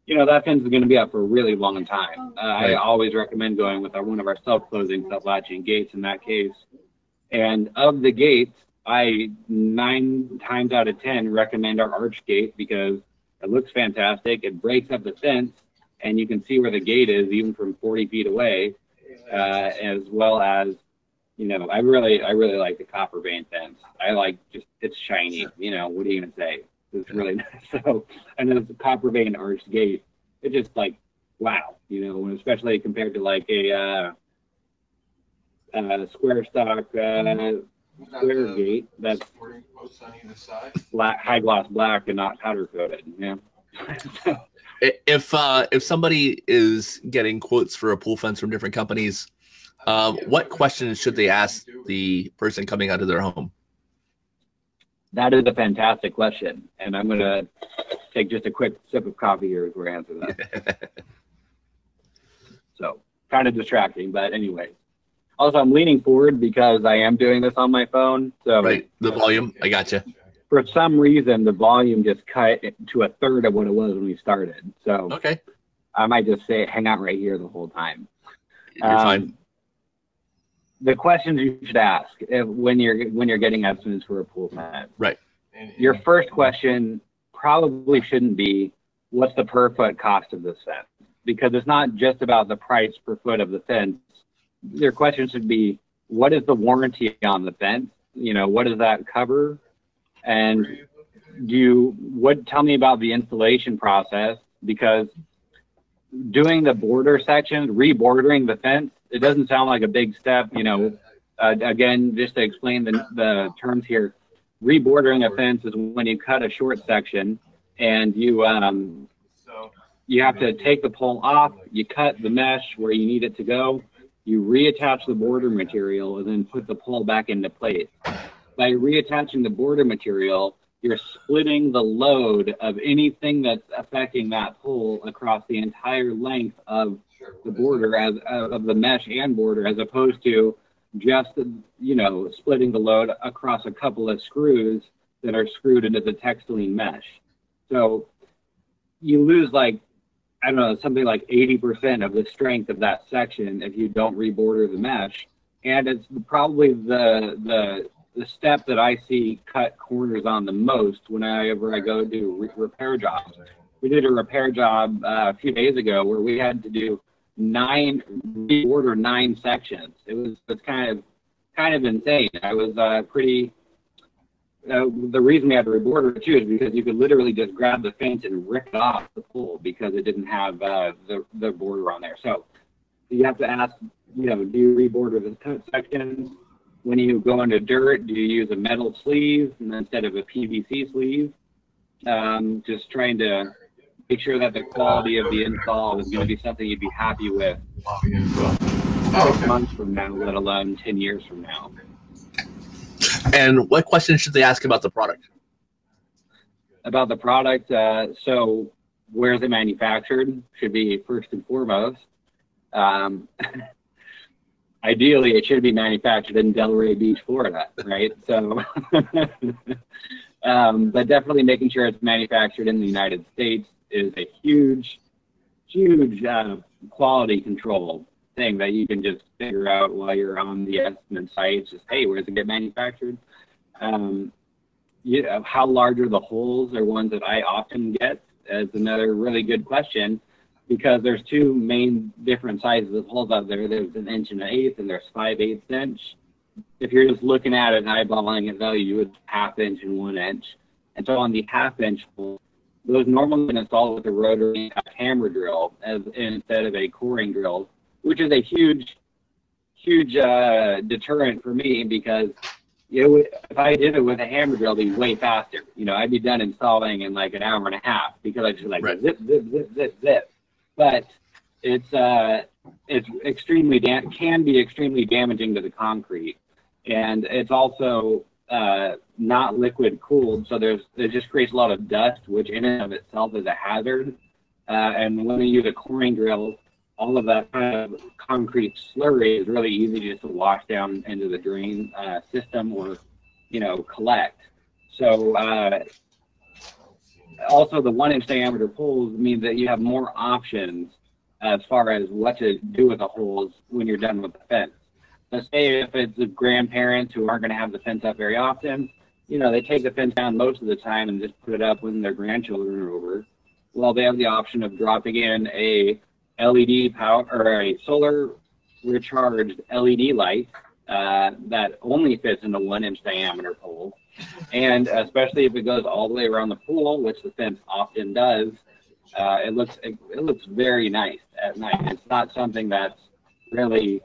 you know, that fence is going to be up for a really long time. Uh, right. I always recommend going with our, one of our self-closing, self-latching gates in that case and of the gates, I nine times out of 10 recommend our arch gate because it looks fantastic. It breaks up the fence and you can see where the gate is even from 40 feet away, uh, as well as, you know, I really, I really like the copper vein fence. I like just, it's shiny, you know, what are you to say? It's really [LAUGHS] nice. So, and then a copper vein arch gate. It's just like, wow, you know, especially compared to like a, uh, uh, square stock uh, square gate that's on either side? black, high gloss black and not powder coated. Yeah. [LAUGHS] if uh, if somebody is getting quotes for a pool fence from different companies, um, what questions should they ask the person coming out of their home? That is a fantastic question, and I'm going to take just a quick sip of coffee here as we're answering that. [LAUGHS] so, kind of distracting, but anyway. Also, I'm leaning forward because I am doing this on my phone. So right, the volume. I got you. For some reason, the volume just cut to a third of what it was when we started. So okay, I might just say hang out right here the whole time. You're um, fine. The questions you should ask if, when you're when you're getting estimates for a pool pad. Right. Your first question probably shouldn't be what's the per foot cost of this fence because it's not just about the price per foot of the fence their question should be, what is the warranty on the fence? You know, what does that cover? And do you, what, tell me about the installation process because doing the border section, rebordering the fence, it doesn't sound like a big step, you know, uh, again, just to explain the, the terms here, rebordering a fence is when you cut a short section and you, um, you have to take the pole off, you cut the mesh where you need it to go, you reattach the border material, and then put the pole back into place. By reattaching the border material, you're splitting the load of anything that's affecting that pole across the entire length of the border as of the mesh and border as opposed to just you know splitting the load across a couple of screws that are screwed into the Textilene mesh so you lose like i don't know something like 80% of the strength of that section if you don't reborder the mesh and it's probably the the the step that I see cut corners on the most whenever I go do re- repair jobs. We did a repair job uh, a few days ago where we had to do nine reborder nine sections. It was it's kind of kind of insane. I was uh, pretty. Uh, the reason we had to reborder it too is because you could literally just grab the fence and rip it off the pole because it didn't have uh, the the border on there. So you have to ask, you know, do you reborder the sections? when you go into dirt, do you use a metal sleeve instead of a PVC sleeve? Um, just trying to make sure that the quality of the install is going to be something you'd be happy with oh, six months from now, let alone 10 years from now. And what questions should they ask about the product? About the product, uh, so where's it manufactured should be first and foremost. Um, [LAUGHS] ideally it should be manufactured in Delray Beach, Florida, right? So, [LAUGHS] um, but definitely making sure it's manufactured in the United States is a huge, huge uh, quality control thing that you can just figure out while you're on the estimate site. just, hey, where does it get manufactured? Um, yeah, how large are the holes are ones that I often get as another really good question because there's two main different sizes of holes out there. There's an inch and an eighth, and there's five eighths inch. If you're just looking at it and eyeballing it value, you would half inch and one inch. And so on the half inch hole, those normally installed with a rotary hammer drill as instead of a coring drill, which is a huge, huge uh, deterrent for me because it would, if I did it with a hammer drill, it'd be way faster. You know, I'd be done installing in like an hour and a half because I just like right. zip, zip, zip, zip, zip but it's uh, it's extremely da- can be extremely damaging to the concrete, and it's also uh, not liquid cooled, so there's it just creates a lot of dust, which in and of itself is a hazard. Uh, and when you use a coring drill, all of that kind of concrete slurry is really easy just to wash down into the drain uh, system or, you know, collect. So uh, also the one inch diameter poles mean that you have more options as far as what to do with the holes when you're done with the fence. Let's say if it's the grandparents who aren't going to have the fence up very often, you know, they take the fence down most of the time and just put it up when their grandchildren are over. Well, they have the option of dropping in a LED power or a solar recharged LED light uh, that only fits in a one inch diameter pole and especially if it goes all the way around the pool, which the fence often does, uh, it looks it, it, looks very nice at night. It's not something that's really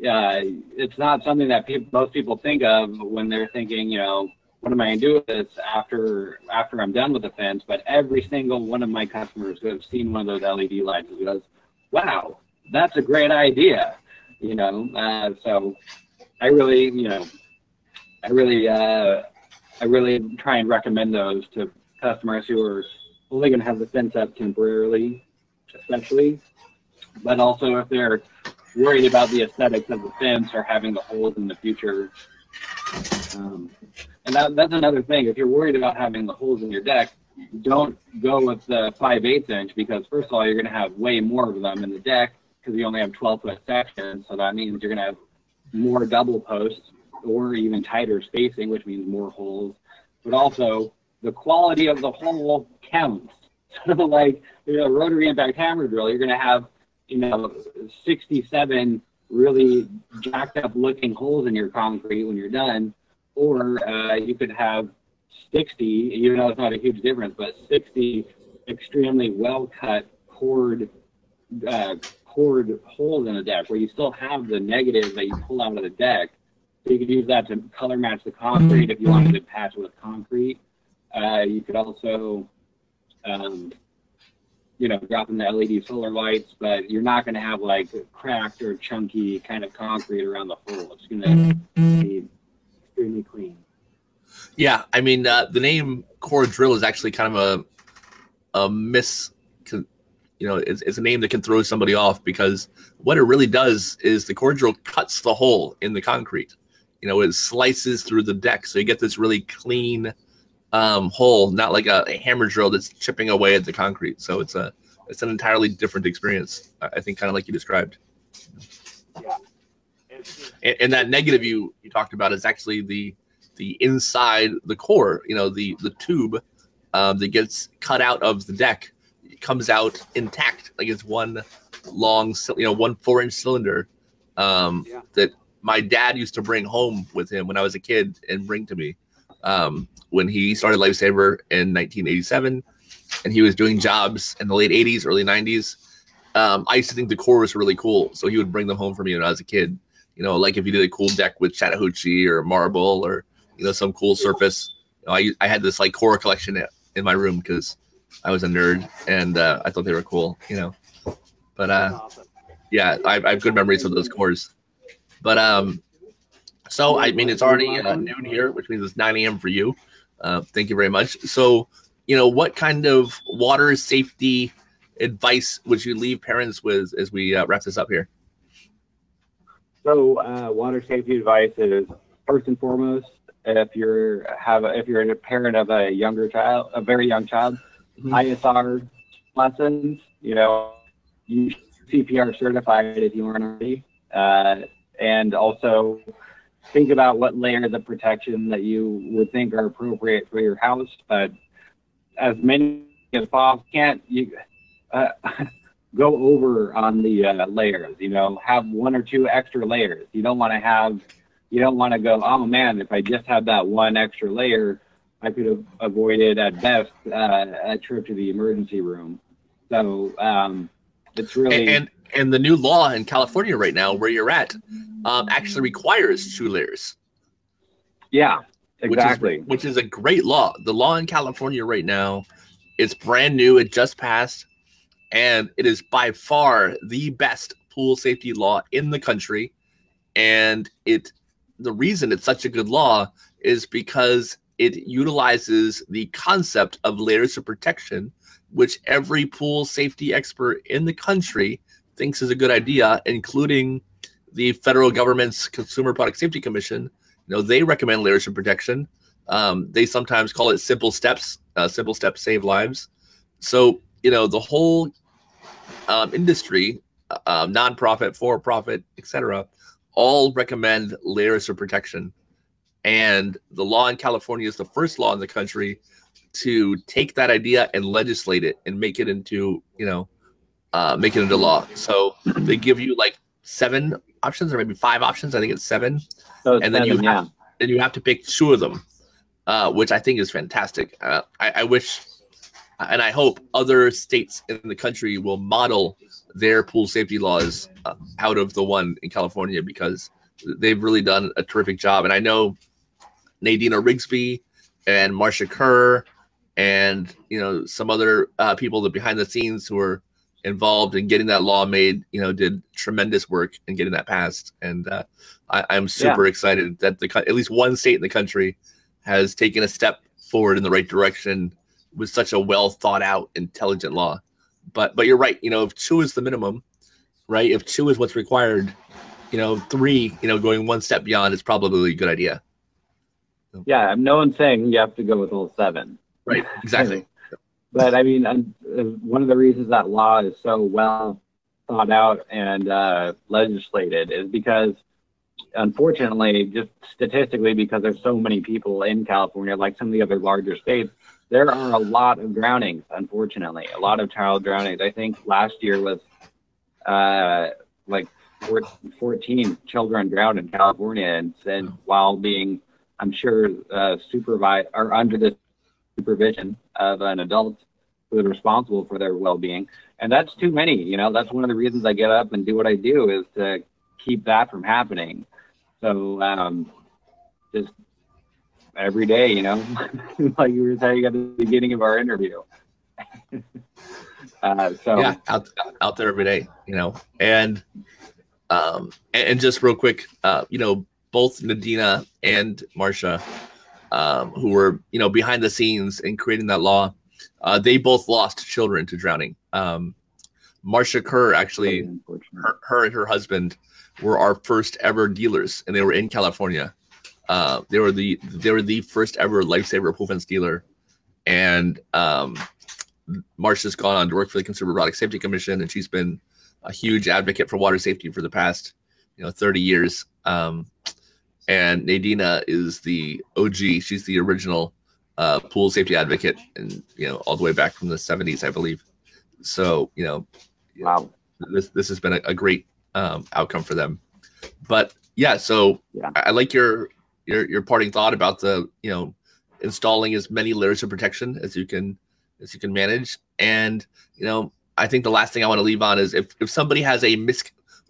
uh, it's not something that people, most people think of when they're thinking, you know, what am I going to do with this after after I'm done with the fence? But every single one of my customers who have seen one of those LED lights goes, "Wow, that's a great idea," you know. Uh, so I really, you know, I really, uh, I really try and recommend those to customers who are only going to have the fence up temporarily, especially, but also if they're worried about the aesthetics of the fence or having the holes in the future. Um, and that, that's another thing. If you're worried about having the holes in your deck, don't go with the 5 8 inch because, first of all, you're going to have way more of them in the deck because you only have 12 foot sections. So that means you're going to have more double posts or even tighter spacing, which means more holes. But also, the quality of the hole counts. [LAUGHS] So, like you know, rotary impact hammer drill, you're going to have you know 67 really jacked up looking holes in your concrete when you're done, or uh, you could have 60, even though it's not a huge difference, but 60 extremely well cut cored uh, cored holes in the deck where you still have the negative that you pull out of the deck, so you could use that to color match the concrete if you wanted to patch with concrete. Uh, you could also um, you know, dropping the LED solar lights, but you're not going to have like cracked or chunky kind of concrete around the hole. It's going to be extremely clean. Yeah, I mean uh, the name core drill is actually kind of a a miss. You know, it's, it's a name that can throw somebody off because what it really does is the core drill cuts the hole in the concrete. You know, it slices through the deck, so you get this really clean um, hole, not like a, a, hammer drill that's chipping away at the concrete. So it's a it's an entirely different experience. I think, kind of like you described. Yeah. And, and, that negative you you talked about is actually the the inside the core. You know, the the tube um, that gets cut out of the deck comes out intact, like it's one long, you know, one four inch cylinder um, yeah. that my dad used to bring home with him when I was a kid and bring to me um, when he started Lifesaver in 1987, and he was doing jobs in the late 80s, early 90s. Um, I used to think the core was really cool, so he would bring them home for me when I was a kid. You know, like if you did a cool deck with Chattahoochee or marble or you know some cool surface. You know, I I had this like core collection in my room because I was a nerd and uh, I thought they were cool. You know, but uh, yeah, I, I have good memories of those cores. But um, so I mean, it's already uh, noon here, which means it's 9 a.m. for you. Uh, thank you very much. So, you know, what kind of water safety advice would you leave parents with as we uh, wrap this up here? So, uh, water safety advice is first and foremost, if you're have a, if you're a parent of a younger child, a very young child, mm-hmm. ISR lessons. You know, you CPR certified if you aren't already, uh, and also think about what layers of protection that you would think are appropriate for your house, but as many as possible. Can't you uh, [LAUGHS] go over on the uh, layers? You know, have one or two extra layers. You don't want to have. You don't want to go. Oh man, if I just had that one extra layer, I could have avoided at best uh, a trip to the emergency room. So um, it's really and, and and the new law in California right now, where you're at, um, actually requires two layers. Yeah, exactly. Which is, which is a great law. The law in California right now, it's brand new. It just passed, and it is by far the best pool safety law in the country. And it, the reason it's such a good law is because it utilizes the concept of layers of protection, which every pool safety expert in the country thinks is a good idea, including the federal government's Consumer Product Safety Commission. You know, they recommend layers of protection. Um, they sometimes call it simple steps. Uh, simple steps save lives. So you know, the whole um, industry, uh, nonprofit, for-profit, etc., all recommend layers of protection. And the law in California is the first law in the country to take that idea and legislate it and make it into, you know, uh, make it into law. So they give you like seven options or maybe five options. I think it's seven. So it's and then seven, you have yeah. then you have to pick two of them, uh, which I think is fantastic. Uh, I, I, wish, and I hope other states in the country will model their pool safety laws uh, out of the one in California because they've really done a terrific job. And I know Nadina Riggsbee and Marsha Kerr and you know some other uh, people that behind the scenes who are involved in getting that law made, you know, did tremendous work in getting that passed. And uh, I, am super yeah. excited that the at least one state in the country has taken a step forward in the right direction with such a well thought out, intelligent law. But but you're right. You know, if two is the minimum, right? If two is what's required, you know, three, you know, going one step beyond is probably a good idea. Yeah, no one's saying you have to go with all seven. Right. Exactly. [LAUGHS] But I mean, uh, one of the reasons that law is so well thought out and uh, legislated is because, unfortunately, just statistically, because there's so many people in California, like some of the other larger states, there are a lot of drownings. Unfortunately, a lot of child drownings. I think last year was uh, like 14 children drowned in California, and, and while being, I'm sure, uh, supervised or under the supervision of an adult who is responsible for their well-being and that's too many you know that's one of the reasons i get up and do what i do is to keep that from happening so um, just every day you know [LAUGHS] like you were saying at the beginning of our interview [LAUGHS] Uh, so yeah, out out there every day, you know, and um, and, just real quick, uh, you know, both Nadina and Marsha, um, who were you know behind the scenes in creating that law, uh, they both lost children to drowning. Um, Marcia Kerr actually, her, her and her husband were our first ever dealers, and they were in California. Uh, they were the they were the first ever lifesaver pool fence dealer, and um, Marcia's gone on to work for the Consumer Product Safety Commission, and she's been a huge advocate for water safety for the past you know 30 years. Um, and Nadina is the OG. She's the original uh, pool safety advocate, and you know all the way back from the 70s, I believe. So you know, wow, this this has been a, a great um, outcome for them. But yeah, so yeah. I, I like your your your parting thought about the you know installing as many layers of protection as you can as you can manage. And you know, I think the last thing I want to leave on is if if somebody has a mis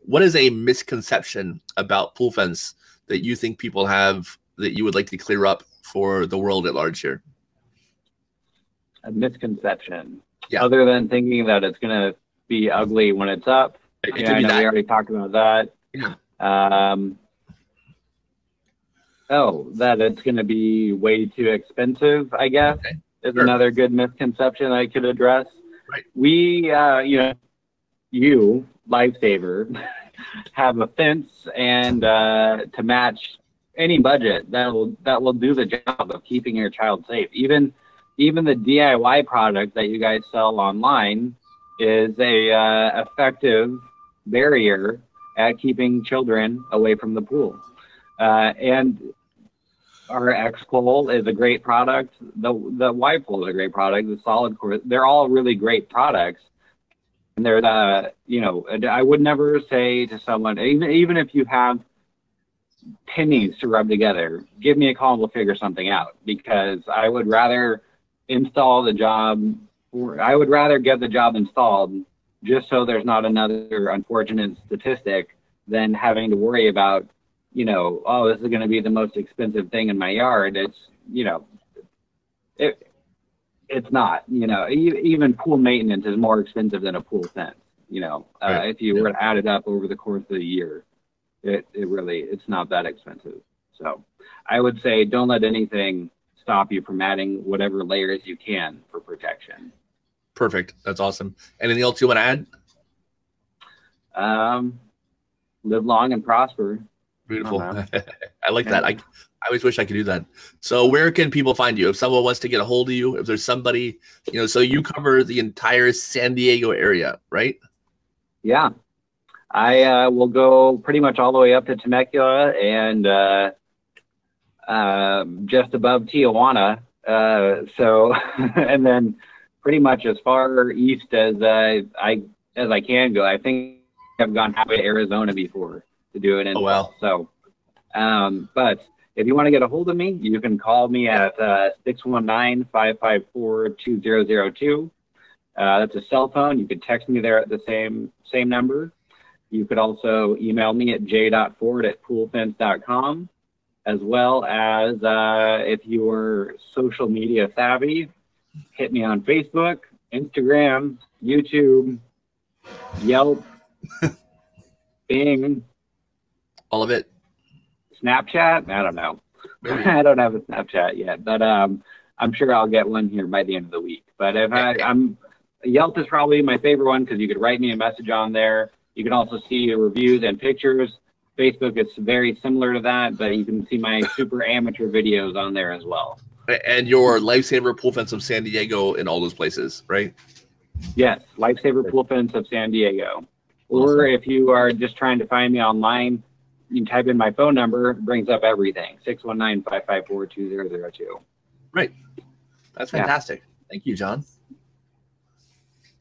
what is a misconception about pool fence that you think people have that you would like to clear up for the world at large here? A misconception. Yeah. Other than thinking that it's going to be ugly when it's up. It, yeah, I know we already talked about that. Yeah. Um, oh, that it's going to be way too expensive, I guess, okay. is sure. another good misconception I could address. Right. We, uh, you know, you, Lifesaver, [LAUGHS] have a fence and uh, to match any budget that will that will do the job of keeping your child safe. Even even the DIY product that you guys sell online is a uh, effective barrier at keeping children away from the pool. Uh, and our X Pole is a great product. The the Y Pole is a great product. The Solid Core, they're all really great products. And they're the you know I would never say to someone even even if you have pennies to rub together, give me a call and we'll figure something out because I would rather install the job. I would rather get the job installed just so there's not another unfortunate statistic than having to worry about, you know, oh, this is going to be the most expensive thing in my yard. It's, you know, it, it's not, you know, even pool maintenance is more expensive than a pool fence. You know, uh, right. if you were to add it up over the course of the year, it, it really, it's not that expensive. So I would say don't let anything stop you from adding whatever layers you can for protection. Perfect. That's awesome. Anything else you want to add? Um, live long and prosper. Beautiful. I, [LAUGHS] I like that. I, I always wish I could do that. So where can people find you? If someone wants to get a hold of you, if there's somebody, you know, so you cover the entire San Diego area, right? Yeah. I uh, will go pretty much all the way up to Temecula and uh, uh, just above Tijuana. Uh, so, [LAUGHS] and then pretty much as far east as uh, I as I can go. I think I've gone halfway to Arizona before to do it. Oh wow! So, um, but if you want to get a hold of me, you can call me at uh, 619-554-2002. Uh, that's a cell phone. You could text me there at the same same number. You could also email me at j.ford at poolfence.com, as well as uh, if you are social media savvy, hit me on Facebook, Instagram, YouTube, Yelp, [LAUGHS] Bing, all of it. Snapchat. I don't know. [LAUGHS] I don't have a Snapchat yet, but um, I'm sure I'll get one here by the end of the week. But if I, I'm Yelp is probably my favorite one because you could write me a message on there. You can also see reviews and pictures. Facebook is very similar to that, but you can see my [LAUGHS] super amateur videos on there as well and your lifesaver pool fence of San Diego in all those places, right? Yes, lifesaver pool fence of San Diego. Or if you are just trying to find me online, you can type in my phone number, brings up everything 619 554 2002. Right. That's fantastic. Yeah. Thank you, John.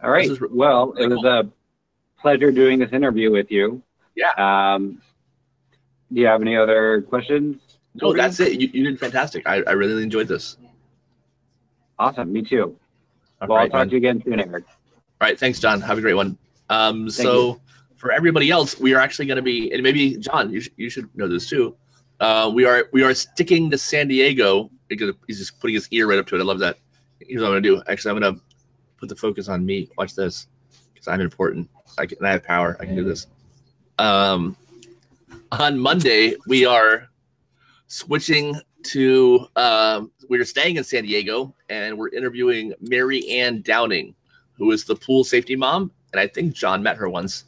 All right. well, it was a pleasure doing this interview with you. Yeah. Um, do you have any other questions? No, that's it. You, you did fantastic. I, I really enjoyed this. Awesome. Me too. All well, right, I'll talk man. to you again soon, Eric. All right. Thanks, John. Have a great one. Um, so you. For everybody else, we are actually going to be, and maybe John, you, sh- you should know this too. Uh, we are we are sticking to San Diego because he's just putting his ear right up to it. I love that. Here's what I'm going to do. Actually, I'm going to put the focus on me. Watch this, because I'm important. I can. I have power. I can do this. Um, on Monday we are switching to. Um, we're staying in San Diego, and we're interviewing Mary Ann Downing, who is the pool safety mom, and I think John met her once.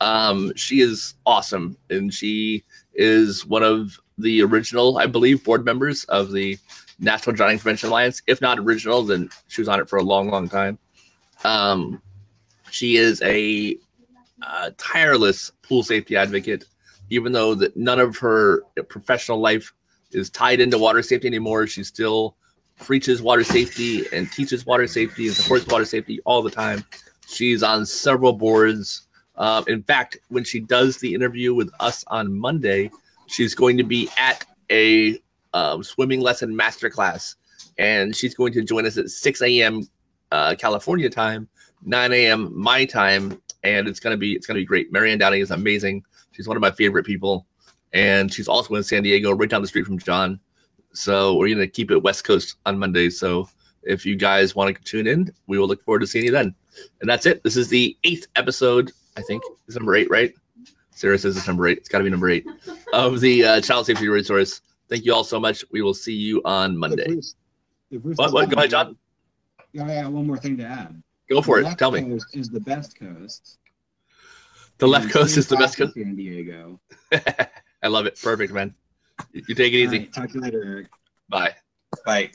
Um, she is awesome, and she is one of the original, I believe, board members of the National Drowning Prevention Alliance. If not original, then she was on it for a long, long time. Um, she is a uh, tireless pool safety advocate, even though that none of her professional life is tied into water safety anymore. She still preaches water safety and teaches water safety and supports water safety all the time. She's on several boards. Uh, in fact, when she does the interview with us on Monday, she's going to be at a um, swimming lesson masterclass, and she's going to join us at 6 a.m. Uh, California time, 9 a.m. my time, and it's gonna be it's gonna be great. Mary Ann Downing is amazing. She's one of my favorite people, and she's also in San Diego, right down the street from John. So we're gonna keep it West Coast on Monday. So if you guys want to tune in, we will look forward to seeing you then. And that's it. This is the eighth episode. I think it's number eight, right? Sarah says it's number eight. It's got to be number eight of the uh, Child Safety Resource. Thank you all so much. We will see you on Monday. Bruce, if Bruce What, what? Go ahead, John. Yeah, I got one more thing to add. Go for The it. Tell me. is the best coast. The left and coast is the best coast. San Diego. [LAUGHS] I love it. Perfect, man. You you take it All easy. right, talk to you later, Eric. Bye. Bye.